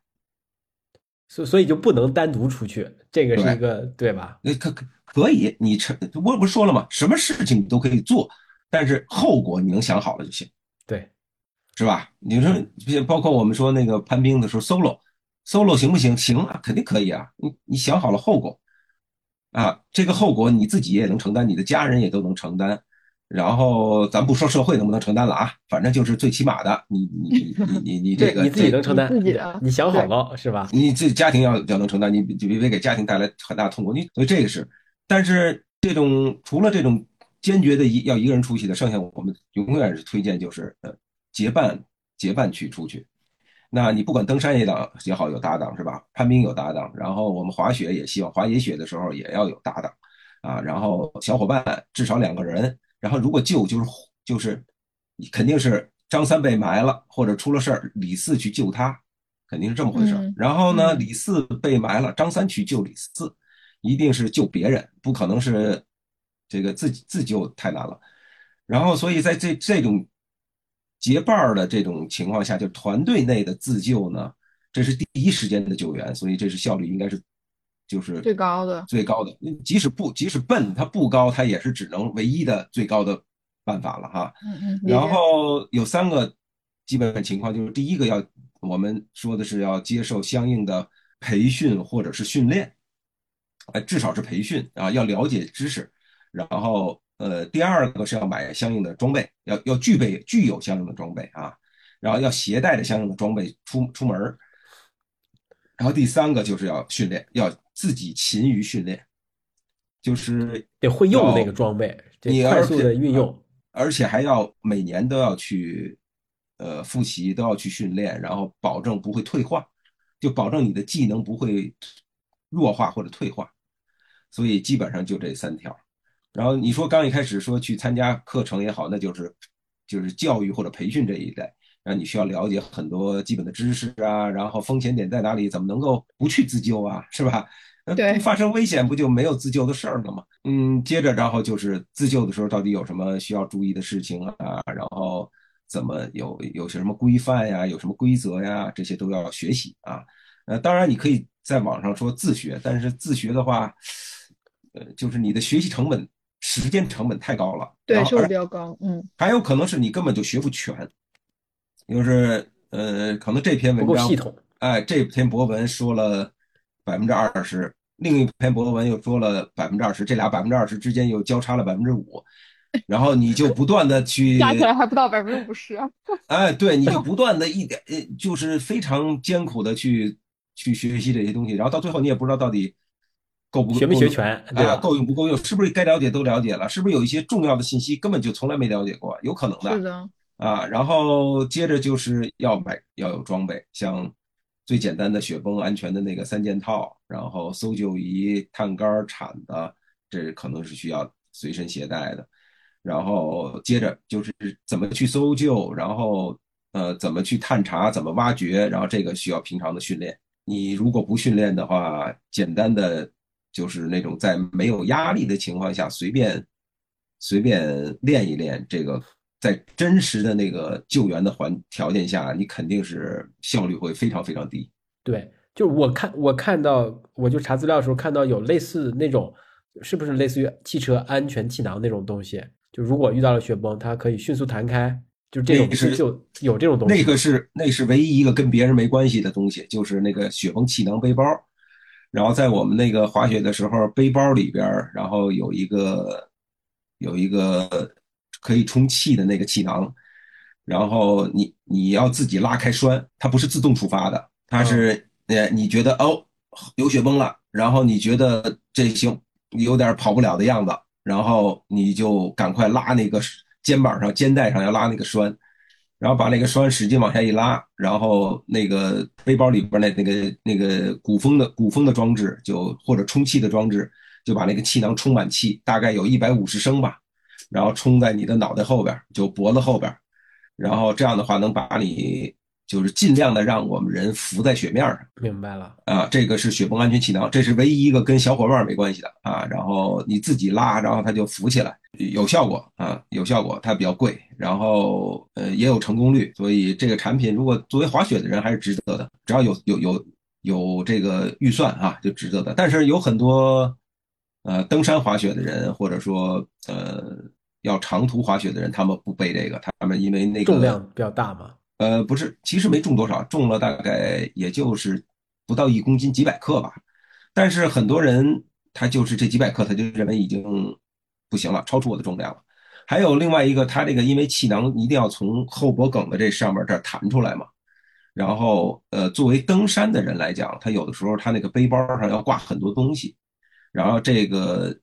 所所以就不能单独出去，这个是一个对吧？那可可可以，你成我不是说了吗？什么事情你都可以做。但是后果你能想好了就行，对，是吧？你说，包括我们说那个攀冰的时候，solo，solo 行不行？行啊，肯定可以啊。你你想好了后果，啊，这个后果你自己也能承担，你的家人也都能承担。然后咱不说社会能不能承担了啊，反正就是最起码的，你你你你你你 这个你自己能承担，自己你想好了是吧？你自己家庭要要能承担，你就别给家庭带来很大痛苦。你所以这个是，但是这种除了这种。坚决的一要一个人出去的，剩下我们永远是推荐就是呃结伴结伴去出去。那你不管登山也当也好有搭档是吧？攀冰有搭档，然后我们滑雪也希望滑野雪的时候也要有搭档啊。然后小伙伴至少两个人，然后如果救就是就是肯定是张三被埋了或者出了事儿，李四去救他，肯定是这么回事。然后呢，李四被埋了，张三去救李四，一定是救别人，不可能是。这个自己自救太难了，然后所以在这这种结伴儿的这种情况下，就团队内的自救呢，这是第一时间的救援，所以这是效率应该是就是最高的最高的。即使不即使笨，它不高，它也是只能唯一的最高的办法了哈。嗯嗯。然后有三个基本情况，就是第一个要我们说的是要接受相应的培训或者是训练，哎，至少是培训啊，要了解知识。然后，呃，第二个是要买相应的装备，要要具备具有相应的装备啊，然后要携带着相应的装备出出门然后第三个就是要训练，要自己勤于训练，就是得会用那个装备，你快速的运用，而且还要每年都要去，呃，复习，都要去训练，然后保证不会退化，就保证你的技能不会弱化或者退化，所以基本上就这三条。然后你说刚一开始说去参加课程也好，那就是就是教育或者培训这一类，然后你需要了解很多基本的知识啊，然后风险点在哪里，怎么能够不去自救啊，是吧？对，发生危险不就没有自救的事儿了吗？嗯，接着然后就是自救的时候到底有什么需要注意的事情啊，然后怎么有有些什么规范呀，有什么规则呀，这些都要学习啊。呃，当然你可以在网上说自学，但是自学的话，呃，就是你的学习成本。时间成本太高了，对，是比较高，嗯，还有可能是你根本就学不全，就是呃，可能这篇文章系统，哎，这篇博文说了百分之二十，另一篇博文又说了百分之二十，这俩百分之二十之间又交叉了百分之五，然后你就不断的去 加起来还不到百分之五十，哎，对，你就不断的一点，呃，就是非常艰苦的去去学习这些东西，然后到最后你也不知道到底。够不学没学全啊？够用不够用？是不是该了解都了解了？是不是有一些重要的信息根本就从来没了解过？有可能的。是的。啊，然后接着就是要买要有装备，像最简单的雪崩安全的那个三件套，然后搜救仪、探杆、铲子，这可能是需要随身携带的。然后接着就是怎么去搜救，然后呃怎么去探查，怎么挖掘，然后这个需要平常的训练。你如果不训练的话，简单的。就是那种在没有压力的情况下随便随便练一练，这个在真实的那个救援的环条件下，你肯定是效率会非常非常低。对，就我看我看到我就查资料的时候看到有类似那种，是不是类似于汽车安全气囊那种东西？就如果遇到了雪崩，它可以迅速弹开，就这种是就有这种东西。那个是那是唯一一个跟别人没关系的东西，就是那个雪崩气囊背包。然后在我们那个滑雪的时候，背包里边然后有一个有一个可以充气的那个气囊，然后你你要自己拉开栓，它不是自动触发的，它是呃你觉得哦有雪崩了，然后你觉得这行有点跑不了的样子，然后你就赶快拉那个肩膀上肩带上要拉那个栓，然后把那个栓使劲往下一拉，然后那个背包里边那那个那个鼓风的鼓风的装置就或者充气的装置就把那个气囊充满气，大概有一百五十升吧，然后充在你的脑袋后边，就脖子后边。然后这样的话能把你就是尽量的让我们人浮在雪面上明白了，啊，这个是雪崩安全气囊，这是唯一一个跟小伙伴没关系的啊。然后你自己拉，然后它就浮起来，有效果啊，有效果。它比较贵，然后呃也有成功率，所以这个产品如果作为滑雪的人还是值得的，只要有有有有这个预算啊就值得的。但是有很多呃登山滑雪的人，或者说呃。要长途滑雪的人，他们不背这个，他们因为那个重量比较大嘛。呃，不是，其实没重多少，重了大概也就是不到一公斤，几百克吧。但是很多人他就是这几百克，他就认为已经不行了，超出我的重量了。还有另外一个，他这个因为气囊一定要从后脖梗的这上面这儿弹出来嘛。然后呃，作为登山的人来讲，他有的时候他那个背包上要挂很多东西，然后这个。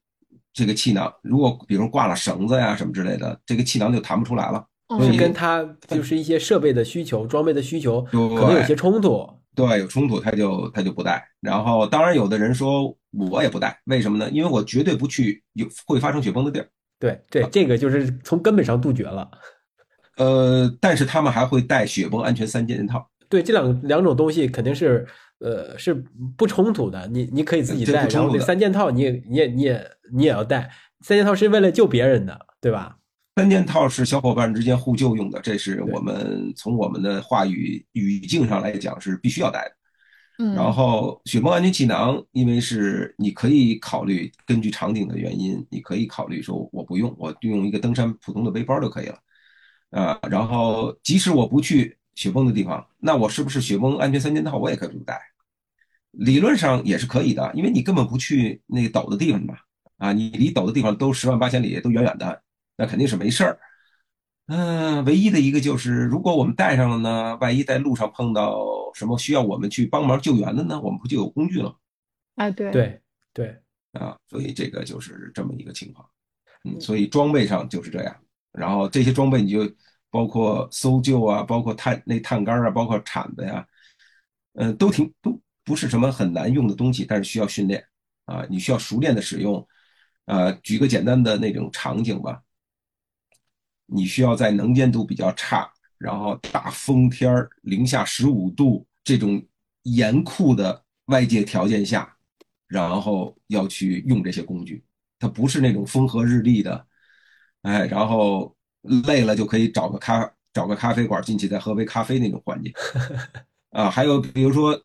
这个气囊，如果比如挂了绳子呀什么之类的，这个气囊就弹不出来了。所以跟他就是一些设备的需求、装备的需求可能有些冲突。对，有冲突，他就他就不带。然后，当然有的人说我也不带，为什么呢？因为我绝对不去有会发生雪崩的地儿。对对，这个就是从根本上杜绝了。呃，但是他们还会带雪崩安全三件套。对，这两两种东西肯定是。呃，是不冲突的，你你可以自己带，然后这三件套你也你也你也你也要带，三件套是为了救别人的，对吧？三件套是小伙伴之间互救用的，这是我们从我们的话语语境上来讲是必须要带的。嗯，然后雪崩安全气囊，因为是你可以考虑根据场景的原因，你可以考虑说我不用，我用一个登山普通的背包就可以了。啊，然后即使我不去。雪崩的地方，那我是不是雪崩安全三件套我也可以不带？理论上也是可以的，因为你根本不去那个陡的地方嘛，啊，你离陡的地方都十万八千里，都远远的，那肯定是没事儿。嗯，唯一的一个就是，如果我们带上了呢，万一在路上碰到什么需要我们去帮忙救援的呢，我们不就有工具了？啊，对对对，啊，所以这个就是这么一个情况。嗯，所以装备上就是这样，然后这些装备你就。包括搜救啊，包括探那探杆啊，包括铲子呀，嗯，都挺都不是什么很难用的东西，但是需要训练啊，你需要熟练的使用。呃，举个简单的那种场景吧，你需要在能见度比较差，然后大风天儿零下十五度这种严酷的外界条件下，然后要去用这些工具，它不是那种风和日丽的，哎，然后。累了就可以找个咖找个咖啡馆进去再喝杯咖啡那种环境，啊，还有比如说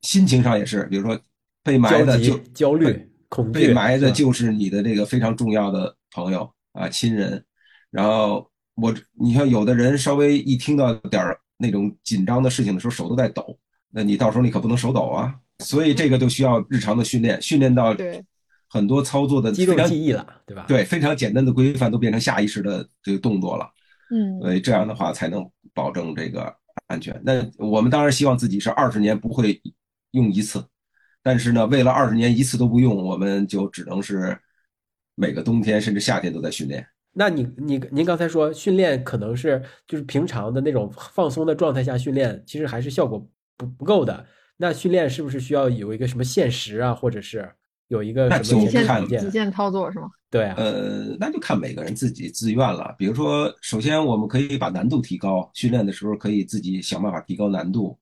心情上也是，比如说被埋的就焦虑恐惧，被埋的就是你的这个非常重要的朋友啊亲人，然后我你像有的人稍微一听到点儿那种紧张的事情的时候手都在抖，那你到时候你可不能手抖啊，所以这个就需要日常的训练，训练到对。很多操作的肌肉记忆了，对吧？对，非常简单的规范都变成下意识的这个动作了。嗯，所以这样的话才能保证这个安全。那我们当然希望自己是二十年不会用一次，但是呢，为了二十年一次都不用，我们就只能是每个冬天甚至夏天都在训练。那你你您刚才说训练可能是就是平常的那种放松的状态下训练，其实还是效果不不够的。那训练是不是需要有一个什么限时啊，或者是？有一个什么极限极限操作是吗？对，呃，那就看每个人自己自愿了。比如说，首先我们可以把难度提高，训练的时候可以自己想办法提高难度，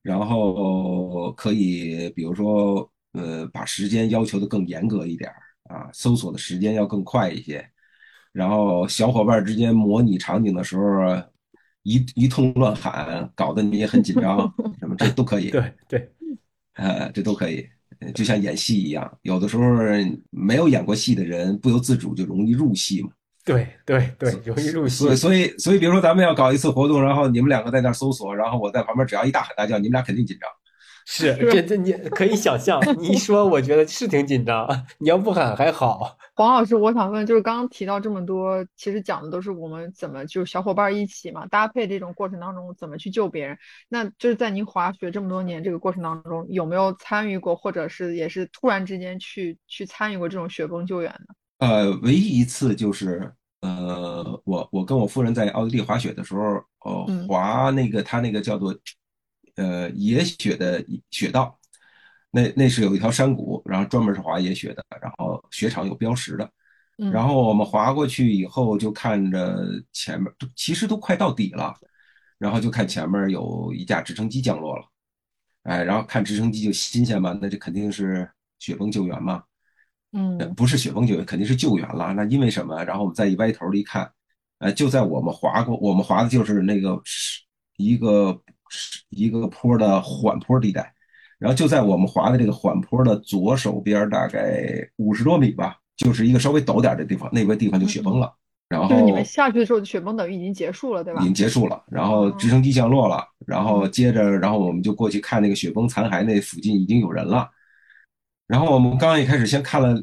然后可以比如说，呃，把时间要求的更严格一点啊，搜索的时间要更快一些。然后小伙伴之间模拟场景的时候，一一通乱喊，搞得你也很紧张，什么这都可以。对对，呃，这都可以。就像演戏一样，有的时候没有演过戏的人不由自主就容易入戏嘛。对对对，容易入戏。所以所以所以，比如说咱们要搞一次活动，然后你们两个在那搜索，然后我在旁边，只要一大喊大叫，你们俩肯定紧张。是，这这你可以想象，你一说，我觉得是挺紧张。你要不喊还好。黄老师，我想问，就是刚刚提到这么多，其实讲的都是我们怎么就是小伙伴一起嘛，搭配这种过程当中怎么去救别人。那就是在您滑雪这么多年这个过程当中，有没有参与过，或者是也是突然之间去去参与过这种雪崩救援呢？呃，唯一一次就是呃，我我跟我夫人在奥地利滑雪的时候，呃，滑那个他那个叫做呃野雪的雪道。那那是有一条山谷，然后专门是滑野雪的，然后雪场有标识的，然后我们滑过去以后就看着前面，其实都快到底了，然后就看前面有一架直升机降落了，哎，然后看直升机就新鲜嘛，那这肯定是雪崩救援嘛，嗯，不是雪崩救援，肯定是救援了。那因为什么？然后我们再一歪头一看，呃，就在我们滑过，我们滑的就是那个是一个一个坡的缓坡地带。然后就在我们滑的这个缓坡的左手边，大概五十多米吧，就是一个稍微陡点的地方，那个地方就雪崩了。然后就是你们下去的时候，雪崩等于已经结束了，对吧？已经结束了。然后直升机降落了，然后接着，然后我们就过去看那个雪崩残骸，那附近已经有人了。然后我们刚一开始先看了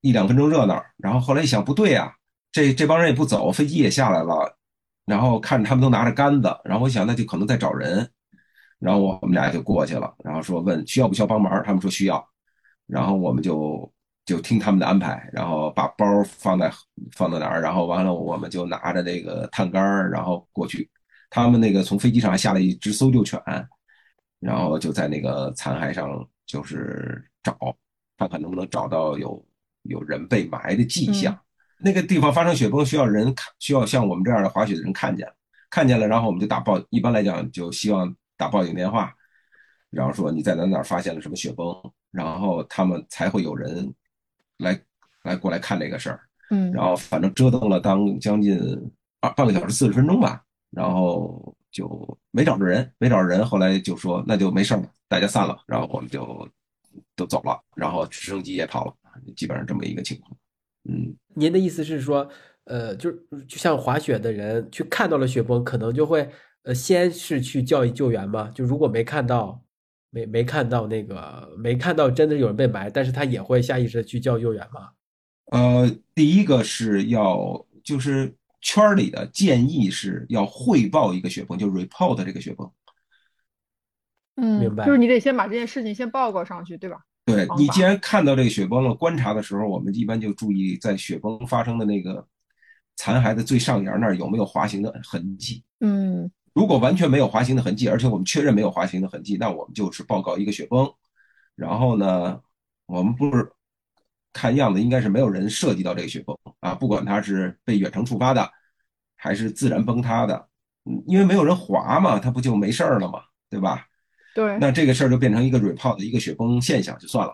一两分钟热闹，然后后来一想，不对啊，这这帮人也不走，飞机也下来了，然后看着他们都拿着杆子，然后我想那就可能在找人。然后我们俩就过去了，然后说问需要不需要帮忙，他们说需要，然后我们就就听他们的安排，然后把包放在放在哪儿，然后完了我们就拿着那个探杆然后过去。他们那个从飞机上下来一只搜救犬，然后就在那个残骸上就是找，看看能不能找到有有人被埋的迹象。那个地方发生雪崩需要人看，需要像我们这样的滑雪的人看见了，看见了，然后我们就打报，一般来讲就希望。打报警电话，然后说你在哪哪发现了什么雪崩，然后他们才会有人来来过来看这个事儿。嗯，然后反正折腾了当将近二半个小时四十分钟吧，然后就没找着人，没找着人，后来就说那就没事了，大家散了，然后我们就都走了，然后直升机也跑了，基本上这么一个情况。嗯，您的意思是说，呃，就就像滑雪的人去看到了雪崩，可能就会。呃，先是去叫救援吗？就如果没看到，没没看到那个，没看到真的有人被埋，但是他也会下意识的去叫救援吗？呃，第一个是要，就是圈里的建议是要汇报一个雪崩，就 report 这个雪崩。嗯，明白。就是你得先把这件事情先报告上去，对吧？对你既然看到这个雪崩了，观察的时候，我们一般就注意在雪崩发生的那个残骸的最上沿那儿有没有滑行的痕迹。嗯。如果完全没有滑行的痕迹，而且我们确认没有滑行的痕迹，那我们就是报告一个雪崩。然后呢，我们不是看样子应该是没有人涉及到这个雪崩啊，不管它是被远程触发的，还是自然崩塌的，因为没有人滑嘛，它不就没事儿了嘛，对吧？对。那这个事儿就变成一个 report 的一个雪崩现象就算了。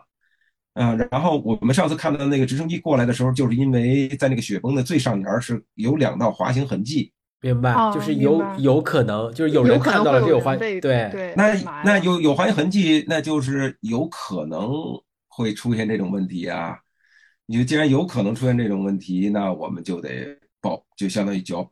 嗯，然后我们上次看到那个直升机过来的时候，就是因为在那个雪崩的最上沿是有两道滑行痕迹。明白，就是有有可能，就是有人看到了这有滑，对对，那那有有滑行痕迹，那就是有可能会出现这种问题啊。你既然有可能出现这种问题，那我们就得报，就相当于交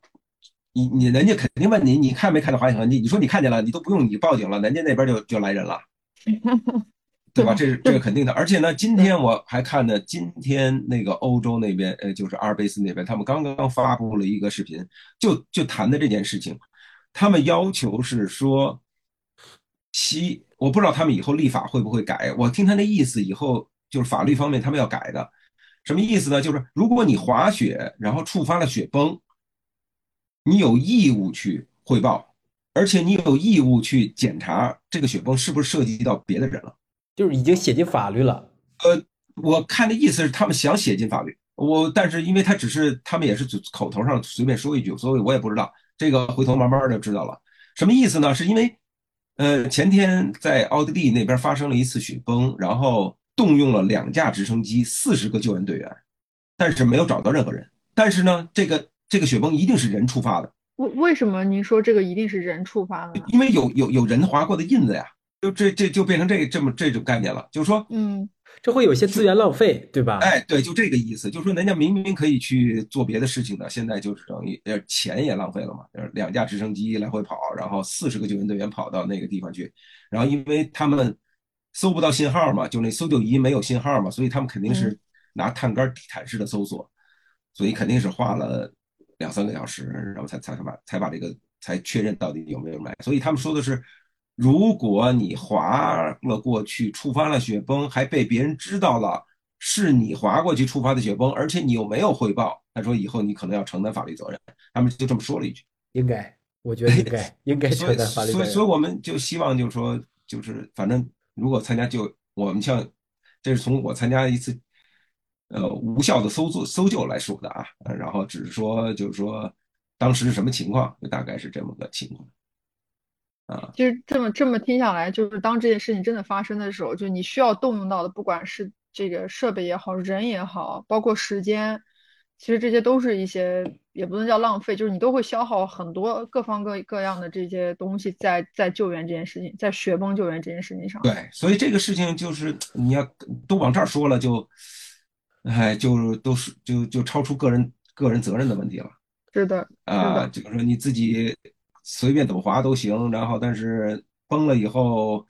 你你人家肯定问你，你看没看到滑行痕迹？你说你看见了，你都不用你报警了，人家那边就就来人了。对吧？这是这个肯定的，而且呢，今天我还看呢，今天那个欧洲那边，呃，就是阿尔卑斯那边，他们刚刚发布了一个视频，就就谈的这件事情，他们要求是说，西我不知道他们以后立法会不会改，我听他那意思，以后就是法律方面他们要改的，什么意思呢？就是如果你滑雪然后触发了雪崩，你有义务去汇报，而且你有义务去检查这个雪崩是不是涉及到别的人了。就是已经写进法律了。呃，我看的意思是他们想写进法律，我但是因为他只是他们也是口头上随便说一句，所以我也不知道这个，回头慢慢的知道了什么意思呢？是因为，呃，前天在奥地利那边发生了一次雪崩，然后动用了两架直升机，四十个救援队员，但是没有找到任何人。但是呢，这个这个雪崩一定是人触发的。为为什么您说这个一定是人触发的？因为有有有人划过的印子呀。就这这就变成这这么这种概念了，就是说，嗯，这会有些资源浪费，对吧？哎，对，就这个意思，就是说，人家明明可以去做别的事情的，现在就是等于呃钱也浪费了嘛，呃两架直升机来回跑，然后四十个救援队员跑到那个地方去，然后因为他们搜不到信号嘛，就那搜救仪没有信号嘛，所以他们肯定是拿探杆地毯式的搜索，所以肯定是花了两三个小时，然后才才把才把这个才确认到底有没有埋。所以他们说的是，如果你滑了过去，触发了雪崩，还被别人知道了是你滑过去触发的雪崩，而且你又没有汇报，他说以后你可能要承担法律责任。他们就这么说了一句。应该，我觉得应该 应该所以承担法律责所以，所以。我们就希望就是说，就是反正如果参加就我们像，这是从我参加一次，呃，无效的搜救搜救来说的啊，呃然后只是说就是说当时是什么情况，就大概是这么个情况。啊，就是这么这么听下来，就是当这件事情真的发生的时候，就你需要动用到的，不管是这个设备也好，人也好，包括时间，其实这些都是一些也不能叫浪费，就是你都会消耗很多各方各各样的这些东西在在救援这件事情，在雪崩救援这件事情上。对，所以这个事情就是你要都往这儿说了就，哎，就都是就就超出个人个人责任的问题了。是的，啊，就是说你自己随便怎么滑都行，然后但是崩了以后，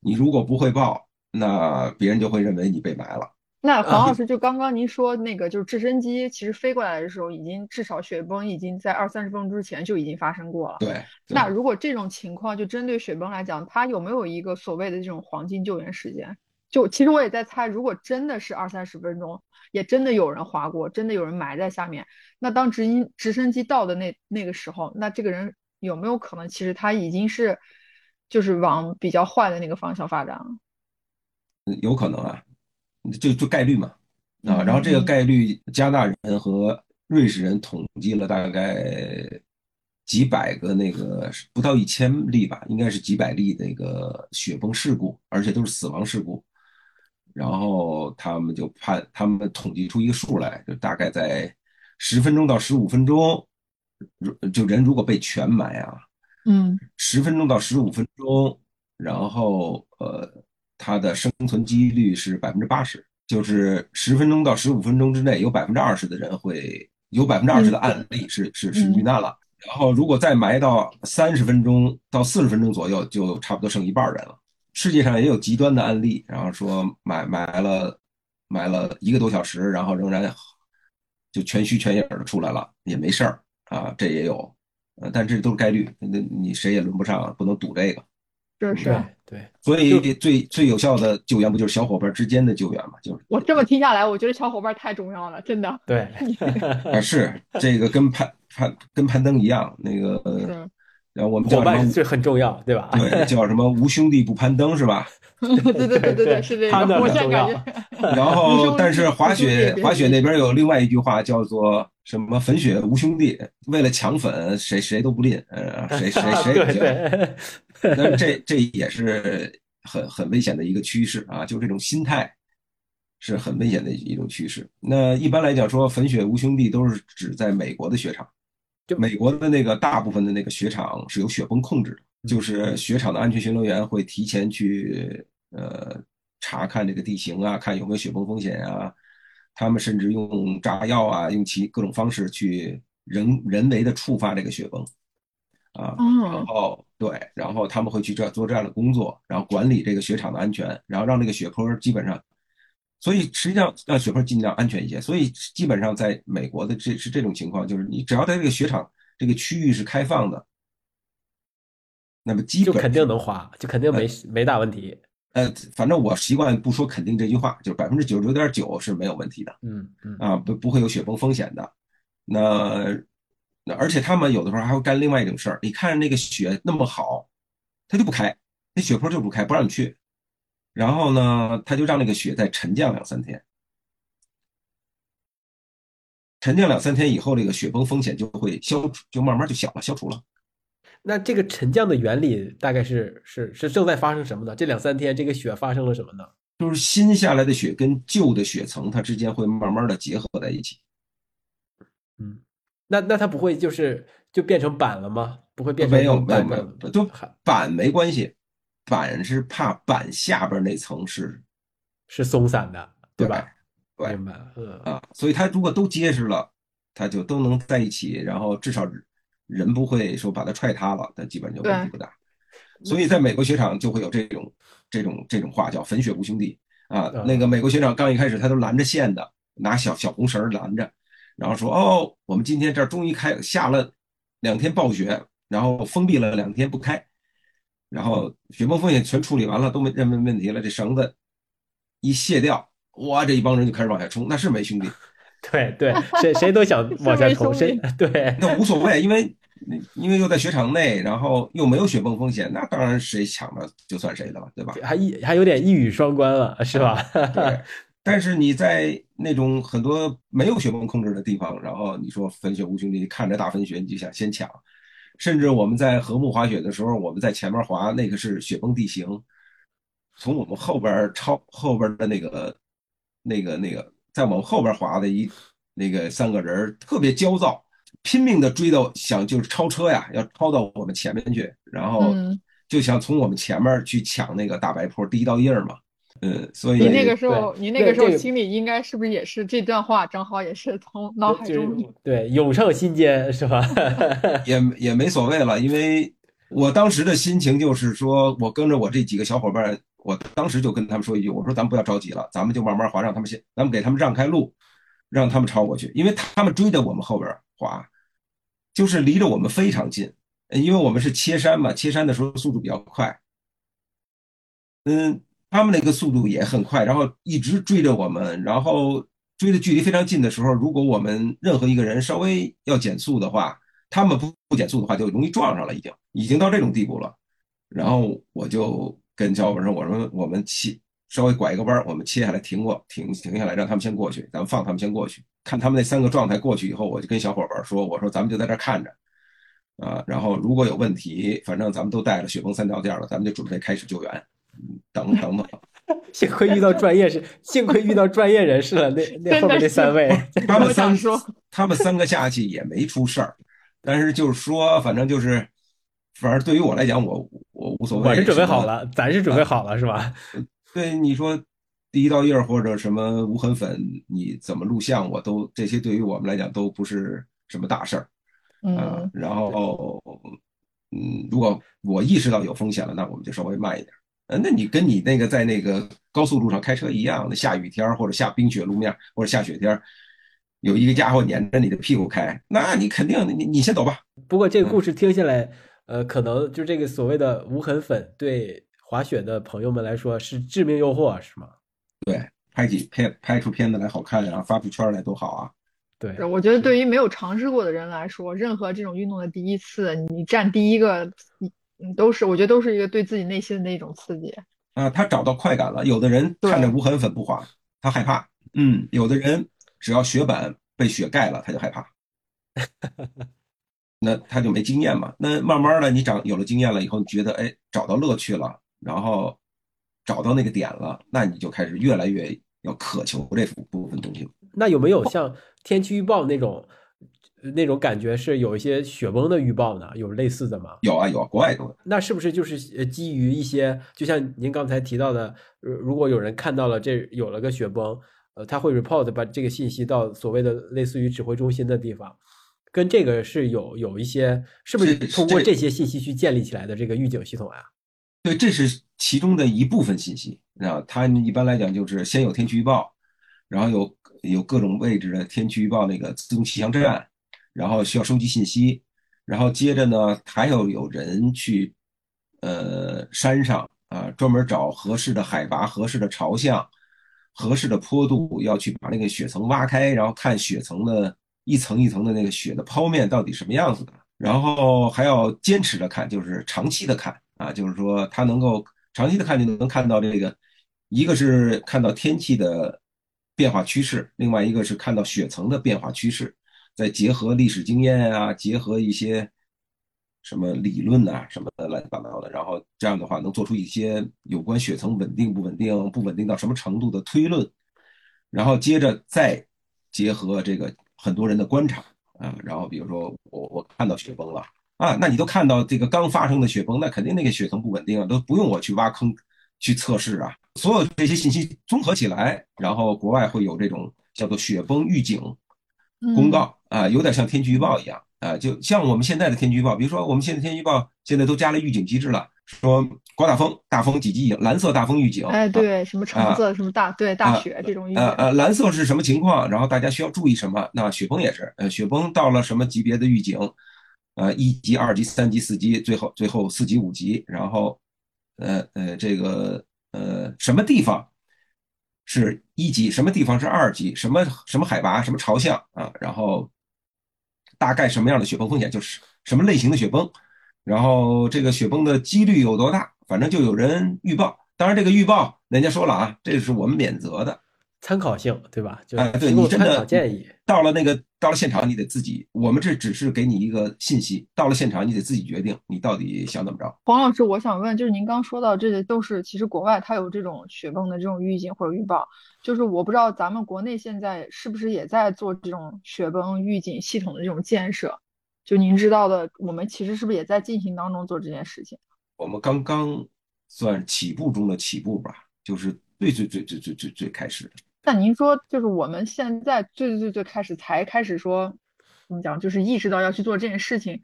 你如果不汇报，那别人就会认为你被埋了。那黄老师，就刚刚您说那个，就是直升机其实飞过来的时候，已经至少雪崩已经在二三十分钟之前就已经发生过了。对，对那如果这种情况，就针对雪崩来讲，它有没有一个所谓的这种黄金救援时间？就其实我也在猜，如果真的是二三十分钟，也真的有人滑过，真的有人埋在下面，那当直音直升机到的那那个时候，那这个人有没有可能，其实他已经是就是往比较坏的那个方向发展了？有可能啊，就就概率嘛，啊，嗯然后这个嗯概率，加拿大人和瑞士人统计了大概几百个那个不到一千例吧，应该是几百例那个雪崩事故，而且都是死亡事故。然后他们就判，他们统计出一个数来，就大概在十分钟到十五分钟，如就人如果被全埋啊，嗯十分钟到十五分钟，然后呃，它的生存几率是百分之八十，就是十分钟到十五分钟之内，有百分之二十的人会有百分之二十的案例是是是遇难了。然后如果再埋到三十分钟到四十分钟左右，就差不多剩一半人了。世界上也有极端的案例，然后说埋埋了买了一个多小时，然后仍然就全虚全影的出来了，也没事儿啊，这也有。呃，但这都是概率，那你谁也轮不上，不能赌这个。这是对对，所以最最有效的救援不就是小伙伴之间的救援嘛？就是我这么听下来，我觉得小伙伴太重要了，真的。对，啊，是这个跟攀攀跟攀登一样，那个是，然后我们伙？伴这很重要，对吧？对，叫什么？无兄弟不攀登是吧？对对对对对对，是这个。他们我现在很重要感觉，然后，但是滑雪滑雪那边有另外一句话叫做什么？粉雪无兄弟，为了抢粉，谁谁都不吝，呃，谁谁谁对也行。对，那这这也是很很危险的一个趋势啊，就这种心态是很危险的一种趋势。那一般来讲说，粉雪无兄弟都是指在美国的雪场，就美国的那个大部分的那个雪场是由雪崩控制的，就是雪场的安全巡逻员会提前去呃查看这个地形啊，看有没有雪崩风险啊。他们甚至用炸药啊，用其各种方式去人人为的触发这个雪崩啊。嗯然后对，然后他们会去这做这样的工作，然后管理这个雪场的安全，然后让这个雪坡基本上，所以实际上让雪坡尽量安全一些。所以基本上在美国的这是这种情况，就是你只要在这个雪场这个区域是开放的，那么基本就肯定能滑，就肯定没没大问题。呃，反正我习惯不说肯定这句话，就是百分之九十九点九是没有问题的。嗯嗯，啊，不不会有雪崩风险的。那那而且他们有的时候还会干另外一种事儿，你看那个雪那么好，他就不开，那雪坡就不开，不让你去。然后呢，他就让那个雪再沉降两三天，沉降两三天以后，这个雪崩风险就会消除，就慢慢就小了，消除了。那这个沉降的原理大概是是是正在发生什么呢？这两三天这个雪发生了什么呢？就是新下来的雪跟旧的雪层，它之间会慢慢的结合在一起。嗯，那那它不会就是就变成板了吗？不会变成没有没有没有，都板没关系，板是怕板下边那层是是松散的，对吧？对明白了，嗯啊，所以它如果都结实了，它就都能在一起，然后至少人不会说把它踹塌了，它基本就问题不大。所以在美国雪场就会有这种这种这种话叫“粉雪无兄弟”啊。那个美国雪场刚一开始他都拦着线的，拿小小红绳拦着，然后说：“哦，我们今天这儿终于开下了两天暴雪，然后封闭了两天不开，然后雪崩风险全处理完了，都没认为问题了，这绳子一卸掉，哇，这一帮人就开始往下冲，那是没兄弟。”对对，谁谁都想 往下冲，谁对 那无所谓，因为因为又在雪场内，然后又没有雪崩风险，那当然谁抢了就算谁的了，对吧？还一还有点一语双关了，是吧？对。但是你在那种很多没有雪崩控制的地方，然后你说粉雪无兄弟，看着大粉雪你就想先抢，甚至我们在禾木滑雪的时候，我们在前面滑，那个是雪崩地形，从我们后边超后边的那个那个那个。在我们后边滑的一那个三个人特别焦躁，拼命的追到想就是超车呀，要超到我们前面去，然后就想从我们前面去抢那个大白坡第一道印儿嘛。嗯，所以你那个时候，你那个时候心里应该是不是也是这段话正好也是从脑海中 对涌上心间是吧？也也没所谓了，因为我当时的心情就是说我跟着我这几个小伙伴。我当时就跟他们说一句：“我说咱们不要着急了，咱们就慢慢滑，让他们先，咱们给他们让开路，让他们超过去，因为他们追着我们后边滑，就是离着我们非常近，因为我们是切山嘛，切山的时候速度比较快，嗯，他们那个速度也很快，然后一直追着我们，然后追的距离非常近的时候，如果我们任何一个人稍微要减速的话，他们不不减速的话，就容易撞上了，已经已经到这种地步了，然后我就。”跟小伙伴说：“我说我们切，稍微拐一个弯，我们切下来停过，停停下来，让他们先过去，咱们放他们先过去，看他们那三个状态过去以后，我就跟小伙伴说：我说咱们就在这看着，啊，然后如果有问题，反正咱们都带了雪崩三条件了，咱们就准备开始救援，等等等。幸亏遇到专业是，幸亏遇到专业人士了。那那后面那三位，他们三说，他们三个下去也没出事儿，但是就是说，反正就是。”反正对于我来讲，我我无所谓。我是准备好了，咱是准备好了，是吧？对，你说第一道印或者什么无痕粉，你怎么录像，我都这些对于我们来讲都不是什么大事儿。嗯。然后，嗯，如果我意识到有风险了，那我们就稍微慢一点。呃，那你跟你那个在那个高速路上开车一样，那下雨天或者下冰雪路面或者下雪天，有一个家伙撵着你的屁股开，那你肯定你你先走吧。不过这个故事听下来。呃，可能就这个所谓的无痕粉，对滑雪的朋友们来说是致命诱惑，是吗？对，拍几片拍出片子来好看，然后发出圈来多好啊！对，我觉得对于没有尝试过的人来说，任何这种运动的第一次，你占第一个，你你都是，我觉得都是一个对自己内心的一种刺激。啊，他找到快感了。有的人看着无痕粉不滑，他害怕。嗯，有的人只要雪板被雪盖了，他就害怕。那他就没经验嘛？那慢慢的，你长有了经验了以后，你觉得哎，找到乐趣了，然后找到那个点了，那你就开始越来越要渴求这部分东西。那有没有像天气预报那种那种感觉，是有一些雪崩的预报呢？有类似的吗？有啊，有啊，国外都。那是不是就是基于一些，就像您刚才提到的，如果有人看到了这有了个雪崩，呃，他会 report 把这个信息到所谓的类似于指挥中心的地方。跟这个是有有一些，是不是通过这些信息去建立起来的这个预警系统呀？对，这是其中的一部分信息啊。它一般来讲就是先有天气预报，然后有有各种位置的天气预报那个自动气象站，然后需要收集信息，然后接着呢还要有人去呃山上啊专门找合适的海拔、合适的朝向、合适的坡度，要去把那个雪层挖开，然后看雪层的。一层一层的那个雪的剖面到底什么样子的，然后还要坚持着看，就是长期的看啊，就是说它能够长期的看就能看到这个，一个是看到天气的变化趋势，另外一个是看到雪层的变化趋势，再结合历史经验啊，结合一些什么理论呐什么的乱七八糟的，然后这样的话能做出一些有关雪层稳定不稳定、不稳定到什么程度的推论，然后接着再结合这个。很多人的观察啊，然后比如说我我看到雪崩了啊，那你都看到这个刚发生的雪崩，那肯定那个雪层不稳定啊，都不用我去挖坑去测试啊。所有这些信息综合起来，然后国外会有这种叫做雪崩预警公告啊，有点像天气预报一样啊，就像我们现在的天气预报，比如说我们现在天气预报现在都加了预警机制了，说刮大风，大风几级以蓝色大风预警，哎，啊对，什么橙色，什么大，对，大雪这种预警呃，呃，蓝色是什么情况？然后大家需要注意什么？那雪崩也是，呃，雪崩到了什么级别的预警？呃，一级、二级、三级、四级，最后最后四级、五级，然后，呃呃，这个呃什么地方是一级，什么地方是二级，什么什么海拔，什么朝向啊？然后大概什么样的雪崩风险，就是什么类型的雪崩，然后这个雪崩的几率有多大？反正就有人预报。当然，这个预报人家说了啊，这是我们免责的。参考性，对吧？就哎，对提供参你真的考建议。到了那个到了现场，你得自己，我们这只是给你一个信息，到了现场你得自己决定你到底想怎么着。黄老师，我想问，就是您刚说到这些都是，其实国外它有这种雪崩的这种预警或者预报，就是我不知道咱们国内现在是不是也在做这种雪崩预警系统的这种建设？就您知道的，我们其实是不是也在进行当中做这件事情？我们刚刚算起步中的起步吧，就是最最最最最最最开始的。但您说，就是我们现在最最最最开始才开始说，怎么讲，就是意识到要去做这件事情，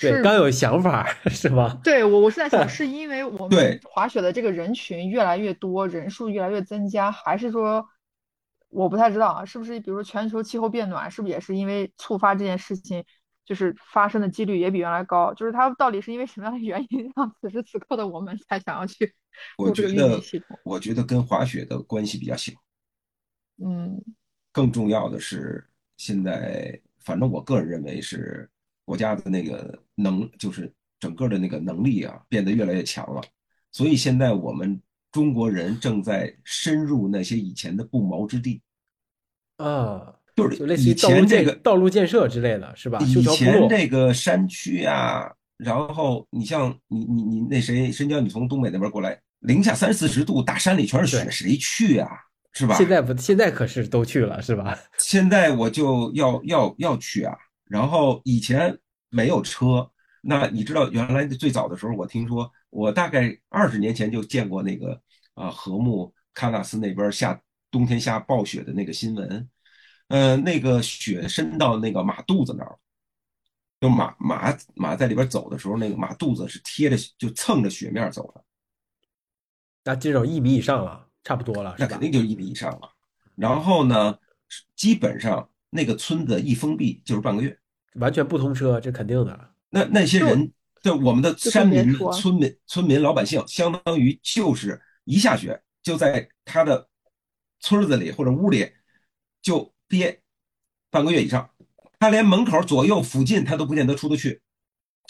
对，是刚有想法 是吗？对我，我是在想，是因为我们滑雪的这个人群越来越多，人数越来越增加，还是说，我不太知道啊，是不是比如说全球气候变暖，是不是也是因为触发这件事情，就是发生的几率也比原来高？就是它到底是因为什么样的原因，让此时此刻的我们才想要去我觉得？我觉得跟滑雪的关系比较小。嗯，更重要的是，现在反正我个人认为是国家的那个能，就是整个的那个能力啊，变得越来越强了。所以现在我们中国人正在深入那些以前的不毛之地，啊，就是就类似于以道路建前这个道路建设之类的是吧？以。前这个山区啊，然后你像你你你那谁深交，你从东北那边过来，零下三四十度，大山里全是雪，谁去啊？是吧？现在不，现在可是都去了是吧？现在我就要要要去啊，然后以前没有车，那你知道原来最早的时候，我听说我大概二十年前就见过那个啊禾木喀纳斯那边下冬天下暴雪的那个新闻，呃，那个雪深到那个马肚子那儿，就马马马在里边走的时候，那个马肚子是贴着就蹭着雪面走的，那这种一米以上了，差不多了那肯？定就一米以上了。然后呢，基本上那个村子一封闭就是半个月。完全不通车，这肯定的。那那些人，对我们的山民、村民、村民、老百姓，相当于就是一下雪就在他的村子里或者屋里就憋半个月以上，他连门口左右附近他都不见得出得去，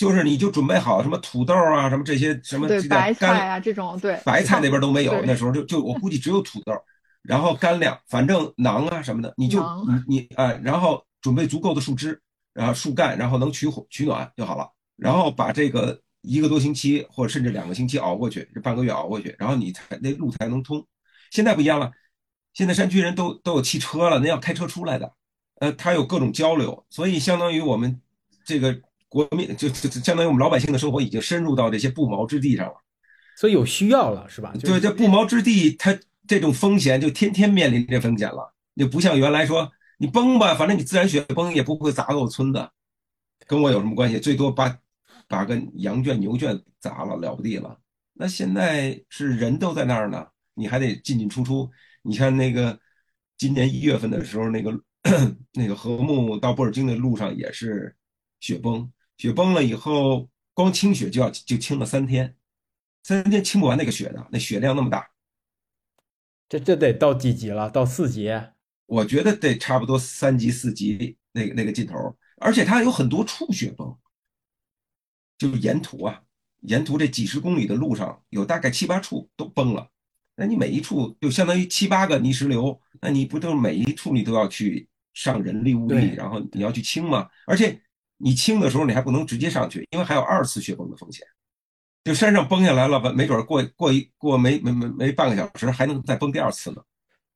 就是你就准备好什么土豆啊，什么这些什么对这叫白菜干啊这种，对白菜那边都没有，那时候就就我估计只有土豆，然后干粮，反正馕啊什么的，你就你你哎，然后准备足够的树枝，然后树干，然后能取火取暖就好了，然后把这个一个多星期或者甚至两个星期熬过去，这半个月熬过去，然后你才那路才能通。现在不一样了，现在山区人都都有汽车了，那要开车出来的，呃，他有各种交流，所以相当于我们这个国民就就就相当于我们老百姓的生活已经深入到这些不毛之地上了。所以有需要了是吧？就对，这不毛之地，它这种风险就天天面临这风险了。就不像原来说你崩吧，反正你自然雪崩也不会砸到我村子，跟我有什么关系？最多把把个羊圈、牛圈砸了，了不地了。那现在是人都在那儿呢，你还得进进出出。你看那个今年一月份的时候，那个 那个和木到布尔津的路上也是雪崩，雪崩了以后，光清雪就要就清了三天，三天清不完那个雪的，那雪量那么大，这这得到几级了？到四级？我觉得得差不多三级四级那个那个劲头，而且它有很多处雪崩，就是沿途啊，沿途这几十公里的路上有大概七八处都崩了，那你每一处就相当于七八个泥石流，那你不都每一处你都要去上人力物力，然后你要去清吗？而且你清的时候你还不能直接上去，因为还有二次雪崩的风险。就山上崩下来了，没准过过一过没没没没半个小时还能再崩第二次呢。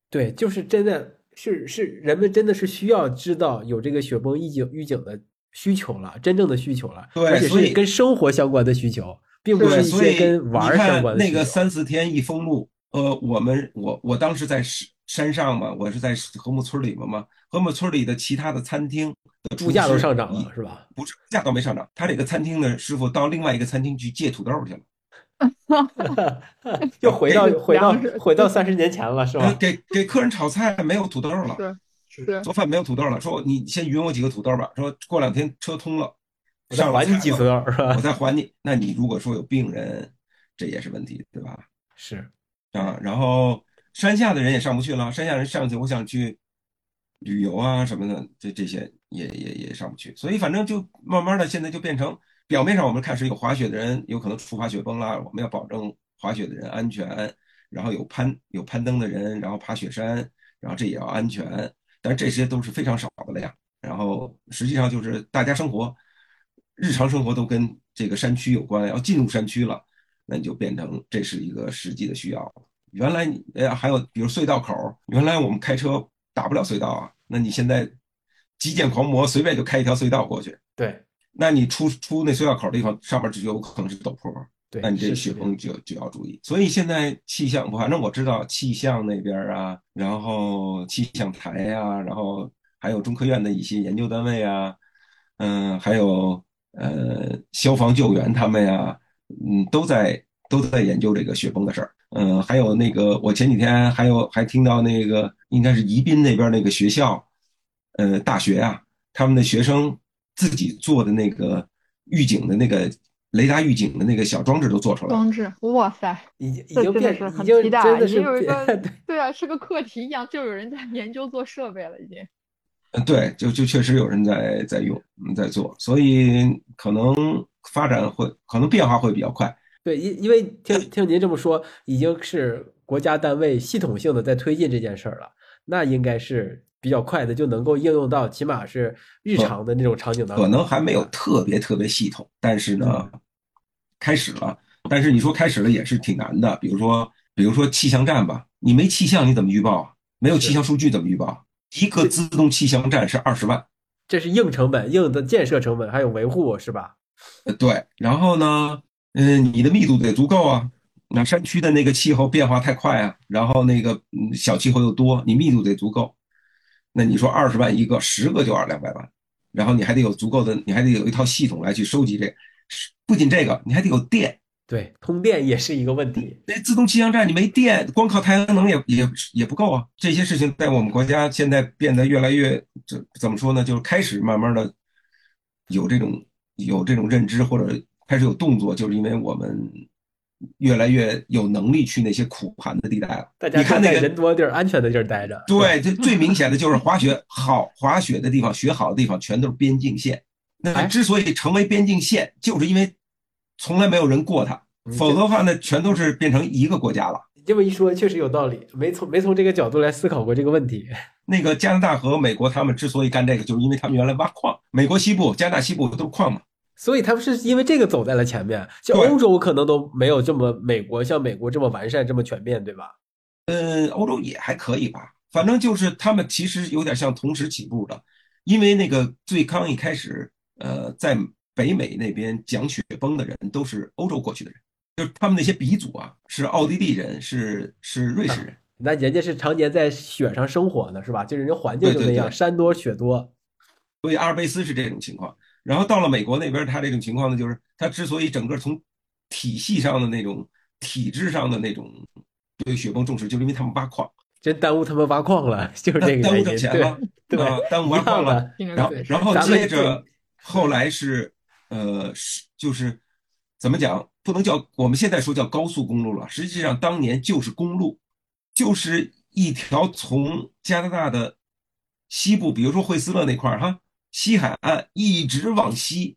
对，就是真的是是人们真的是需要知道有这个雪崩预警预警的需求了，真正的需求了，而且对所以是跟生活相关的需求，并不是，一些跟玩儿相关的需求。那个三四天一封路，呃，我们我我当时在市山上嘛，我是在禾木村里面嘛，禾木村里的其他的餐厅的厨物价都上涨了是吧？不是，价倒没上涨，他这个餐厅的师傅到另外一个餐厅去借土豆去了 又回到这个回到回到三十年前了是吧？给给客人炒菜没有土豆了，是是做饭没有土豆了，说你先匀我几个土豆吧，说过两天车通了，我再还你几菜了次豆是吧我？再还你。那你如果说有病人，这也是问题，对吧？是，啊，然后山下的人也上不去了，山下人上去，我想去旅游啊什么的，这这些也也也上不去，所以反正就慢慢的现在就变成表面上我们看是有滑雪的人有可能触发雪崩啦，我们要保证滑雪的人安全，然后有攀有攀登的人，然后爬雪山，然后这也要安全，但这些都是非常少的量，然后实际上就是大家生活日常生活都跟这个山区有关，要进入山区了。那你就变成这是一个实际的需要。原来你呃还有比如隧道口儿，原来我们开车打不了隧道啊，那你现在基建狂魔随便就开一条隧道过去，对那你出出那隧道口儿的地方上面就有可能是陡坡那你这雪崩就就要注意。所以现在气象，反正我知道气象那边儿啊，然后气象台呀、然后还有中科院的一些研究单位啊，嗯，还有呃消防救援他们呀、嗯，都在都在研究这个雪崩的事儿。嗯，还有那个我前几天还有还听到那个应该是宜宾那边那个学校，呃，大学啊，他们的学生自己做的那个预警的那个雷达预警的那个小装置都做出来了。装置，哇塞，已经已经变成很已经期待已真的是经有一个对对啊，是个课题一样，就有人在 研究做设备了，已经。嗯，对，就就确实有人在在用，嗯在做，所以可能发展会，可能变化会比较快。对，因因为听听您这么说，已经是国家单位系统性的在推进这件事儿了，那应该是比较快的就能够应用到，起码是日常的那种场景当中。可能还没有特别特别系统，但是呢，开始了。但是你说开始了也是挺难的，比如说，比如说气象站吧，你没气象你怎么预报啊？没有气象数据怎么预报？一个自动气象站是二十万，这是硬成本、硬的建设成本，还有维护，是吧？呃对。然后呢，嗯，你的密度得足够啊。那山区的那个气候变化太快啊，然后那个嗯小气候又多，你密度得足够。那你说二十万一个，十个就二两百万，然后你还得有足够的，你还得有一套系统来去收集这。个不仅这个，你还得有电。对，通电也是一个问题。那自动气象站你没电，光靠太阳能也也也不够啊。这些事情在我们国家现在变得越来越，这怎么说呢？就是开始慢慢的有这种有这种认知，或者开始有动作，就是因为我们越来越有能力去那些苦寒的地带了。大家你看那个人多地儿、安全的地儿待着。对，这最明显的就是滑雪好滑雪的地方，雪好的地方全都是边境线。那哎之所以成为边境线，就是因为从来没有人过它，嗯否则的话呢，全都是变成一个国家了。这么一说，确实有道理，没从没从这个角度来思考过这个问题。那个加拿大和美国他们之所以干这个，就是因为他们原来挖矿，美国西部、加拿大西部都是矿嘛。所以他们是因为这个走在了前面，就对欧洲可能都没有这么美国像美国这么完善、这么全面，对吧？嗯，欧洲也还可以吧，反正就是他们其实有点像同时起步的，因为那个最刚一开始，呃，在北美那边讲雪崩的人都是欧洲过去的人，就是他们那些鼻祖啊，是奥地利人，是是瑞士人。那人家是常年在雪上生活的，是吧？就是人家环境就那样，对对对山多雪多。所以阿尔卑斯是这种情况。然后到了美国那边，他这种情况呢，就是他之所以整个从体系上的那种、体制上的那种对雪崩重视，就是因为他们挖矿，真耽误他们挖矿了，就是这个 耽误原因。对挣钱了，对，啊，耽误挖矿了。然后然后接着后来是呃是就是怎么讲，不能叫我们现在说叫高速公路了，实际上当年就是公路，就是一条从加拿大的西部，比如说惠斯勒那块儿哈，西海岸一直往西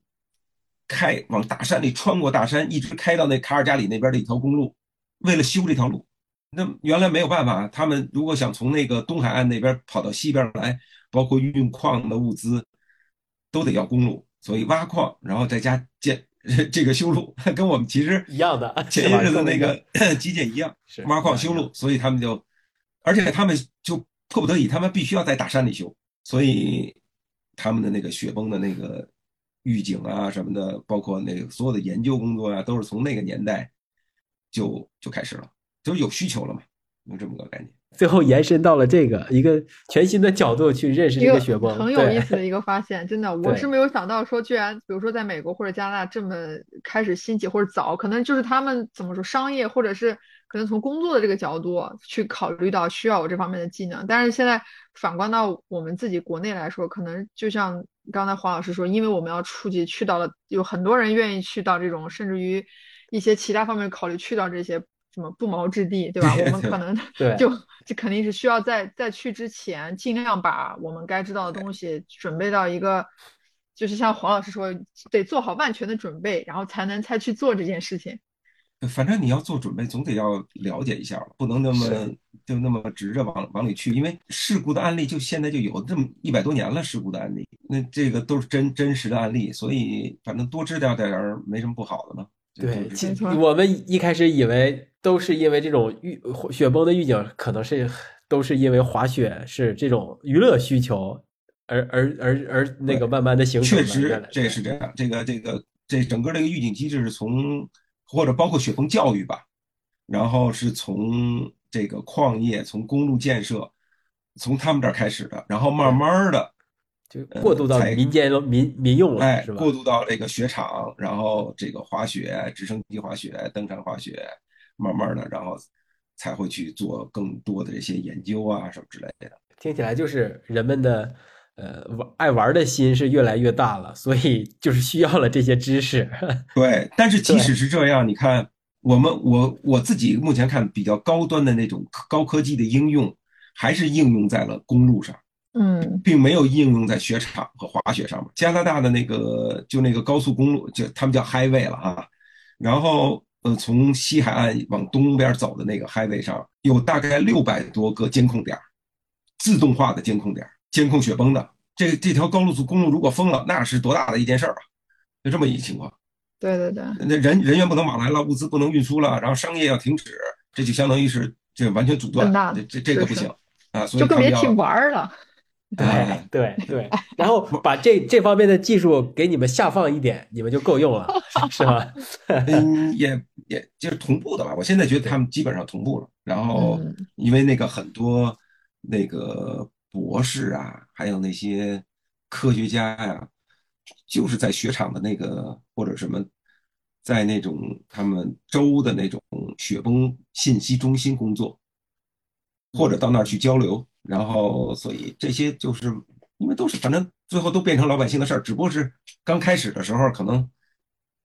开，往大山里穿过大山，一直开到那卡尔加里那边的一条公路。为了修这条路，那原来没有办法，他们如果想从那个东海岸那边跑到西边来，包括运矿的物资，都得要公路，所以挖矿，然后再加建这个修路，跟我们其实一样的前些日子那个基建一样，挖矿修路，所以他们就，而且他们就迫不得已，他们必须要在大山里修，所以他们的那个雪崩的那个预警啊什么的，包括那个所有的研究工作啊，都是从那个年代就就开始了，就是有需求了嘛，有这么个概念。最后延伸到了这个一个全新的角度去认识一个雪崩，很有意思的一个发现，真的，我是没有想到说，居然比如说在美国或者加拿大这么开始兴起或者早，可能就是他们怎么说商业或者是可能从工作的这个角度去考虑到需要我这方面的技能，但是现在反观到我们自己国内来说，可能就像刚才黄老师说，因为我们要触及去到了，有很多人愿意去到这种，甚至于一些其他方面考虑去到这些什么不毛之地，对吧？我们可能 对就这肯定是需要在在去之前，尽量把我们该知道的东西准备到一个，就是像黄老师说，得做好万全的准备，然后才能才去做这件事情。反正你要做准备，总得要了解一下吧，不能那么就那么直着往往里去，因为事故的案例就现在就有这么一百多年了，事故的案例，那这个都是真真实的案例，所以反正多知道点儿没什么不好的嘛。对，我们一开始以为都是因为这种预雪崩的预警，可能是都是因为滑雪是这种娱乐需求，而而而而那个慢慢的形成。确实这是这样，这个这个这整个这个预警机制是从或者包括雪峰教育吧，然后是从这个矿业、从公路建设，从他们这儿开始的，然后慢慢的。就过渡到才民间了民民用了，哎，过渡到这个雪场，然后这个滑雪、直升机滑雪、登山滑雪，慢慢的，然后才会去做更多的这些研究啊什么之类的。听起来就是人们的呃玩爱玩的心是越来越大了，所以就是需要了这些知识。对，但是即使是这样，你看我们我我自己目前看比较高端的那种高科技的应用，还是应用在了公路上。嗯并没有应用在雪场和滑雪上面。加拿大的那个就那个高速公路，就他们叫 highway 了啊。然后呃，从西海岸往东边走的那个 highway 上有大概六百多个监控点儿，自动化的监控点儿，监控雪崩的。这这条高速公路如果封了，那是多大的一件事儿啊！就这么一个情况，对对对，那人人员不能往来了，物资不能运输了，然后商业要停止，这就相当于是这完全阻断这这这个不行啊！所以就更他们要别提玩儿了。对对对，然后把这这方面的技术给你们下放一点，你们就够用了，是吧？嗯，也也就是同步的吧。我现在觉得他们基本上同步了。然后嗯，因为那个很多那个博士啊，还有那些科学家呀、就是在雪场的那个或者什么，在那种他们州的那种雪崩信息中心工作，或者到那儿去交流。然后，所以这些就是因为都是反正最后都变成老百姓的事儿，只不过是刚开始的时候可能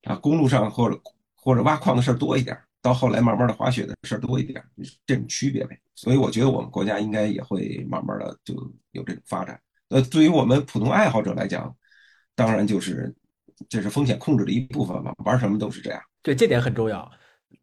啊公路上或者或者挖矿的事儿多一点儿，到后来慢慢的滑雪的事儿多一点，这种区别呗。所以我觉得我们国家应该也会慢慢的就有这种发展。呃，对于我们普通爱好者来讲，当然就是这是风险控制的一部分嘛，玩什么都是这样。对，这点很重要，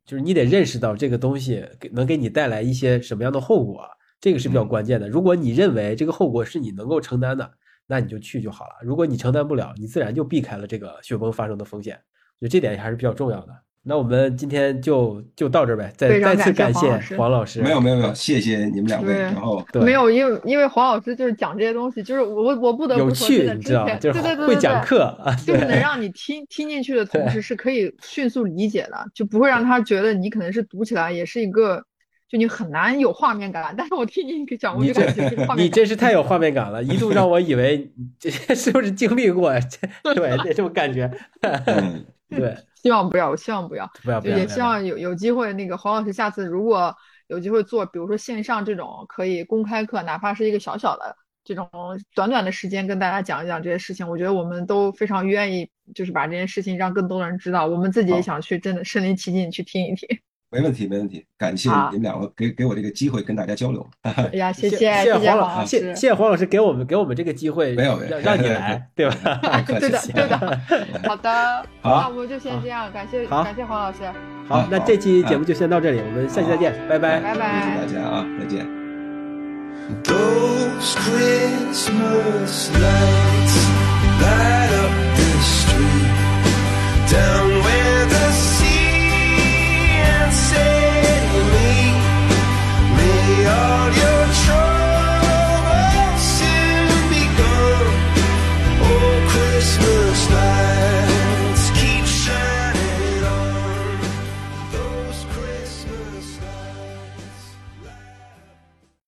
就是你得认识到这个东西给能给你带来一些什么样的后果，这个是比较关键的。如果你认为这个后果是你能够承担的，那你就去就好了。如果你承担不了，你自然就避开了这个雪崩发生的风险。我觉得这点还是比较重要的。那我们今天就就到这儿呗，再再次感谢黄老师。没有没有没有，谢谢你们两位。然后对没有，因为因为黄老师就是讲这些东西，就是我我不得不说，真趣，知道吗？前就是对对对会讲对对课啊，就是能让你听听进去的同时，是可以迅速理解的，就不会让他觉得你可能是读起来也是一个，就你很难有画面感。但是我听你讲，我就感觉这个画 面你感真是太有画面感了，一度让我以为是不是经历过？对 这种感觉，嗯，对，希望不要，我希望不要，不要不要，也希望有有机会，那个黄老师下次如果有机会做，比如说线上这种可以公开课，哪怕是一个小小的这种短短的时间，跟大家讲一讲这些事情，我觉得我们都非常愿意，就是把这件事情让更多的人知道，我们自己也想去真的身临其境去听一听。没问题，没问题，感谢你们两个给给我这个机会跟大家交流。哎 呀，谢谢谢谢黄老师，谢谢,谢黄老师给我们给我们这个机会，没有没有，让你来，对吧？对的对的，好的，好，那我们就先这样，感谢感谢黄老师。好，那这期节目就先到这里，我们下期再见，拜拜，拜拜，谢谢大家啊，再见。Those Christmas lights light up the street. Down.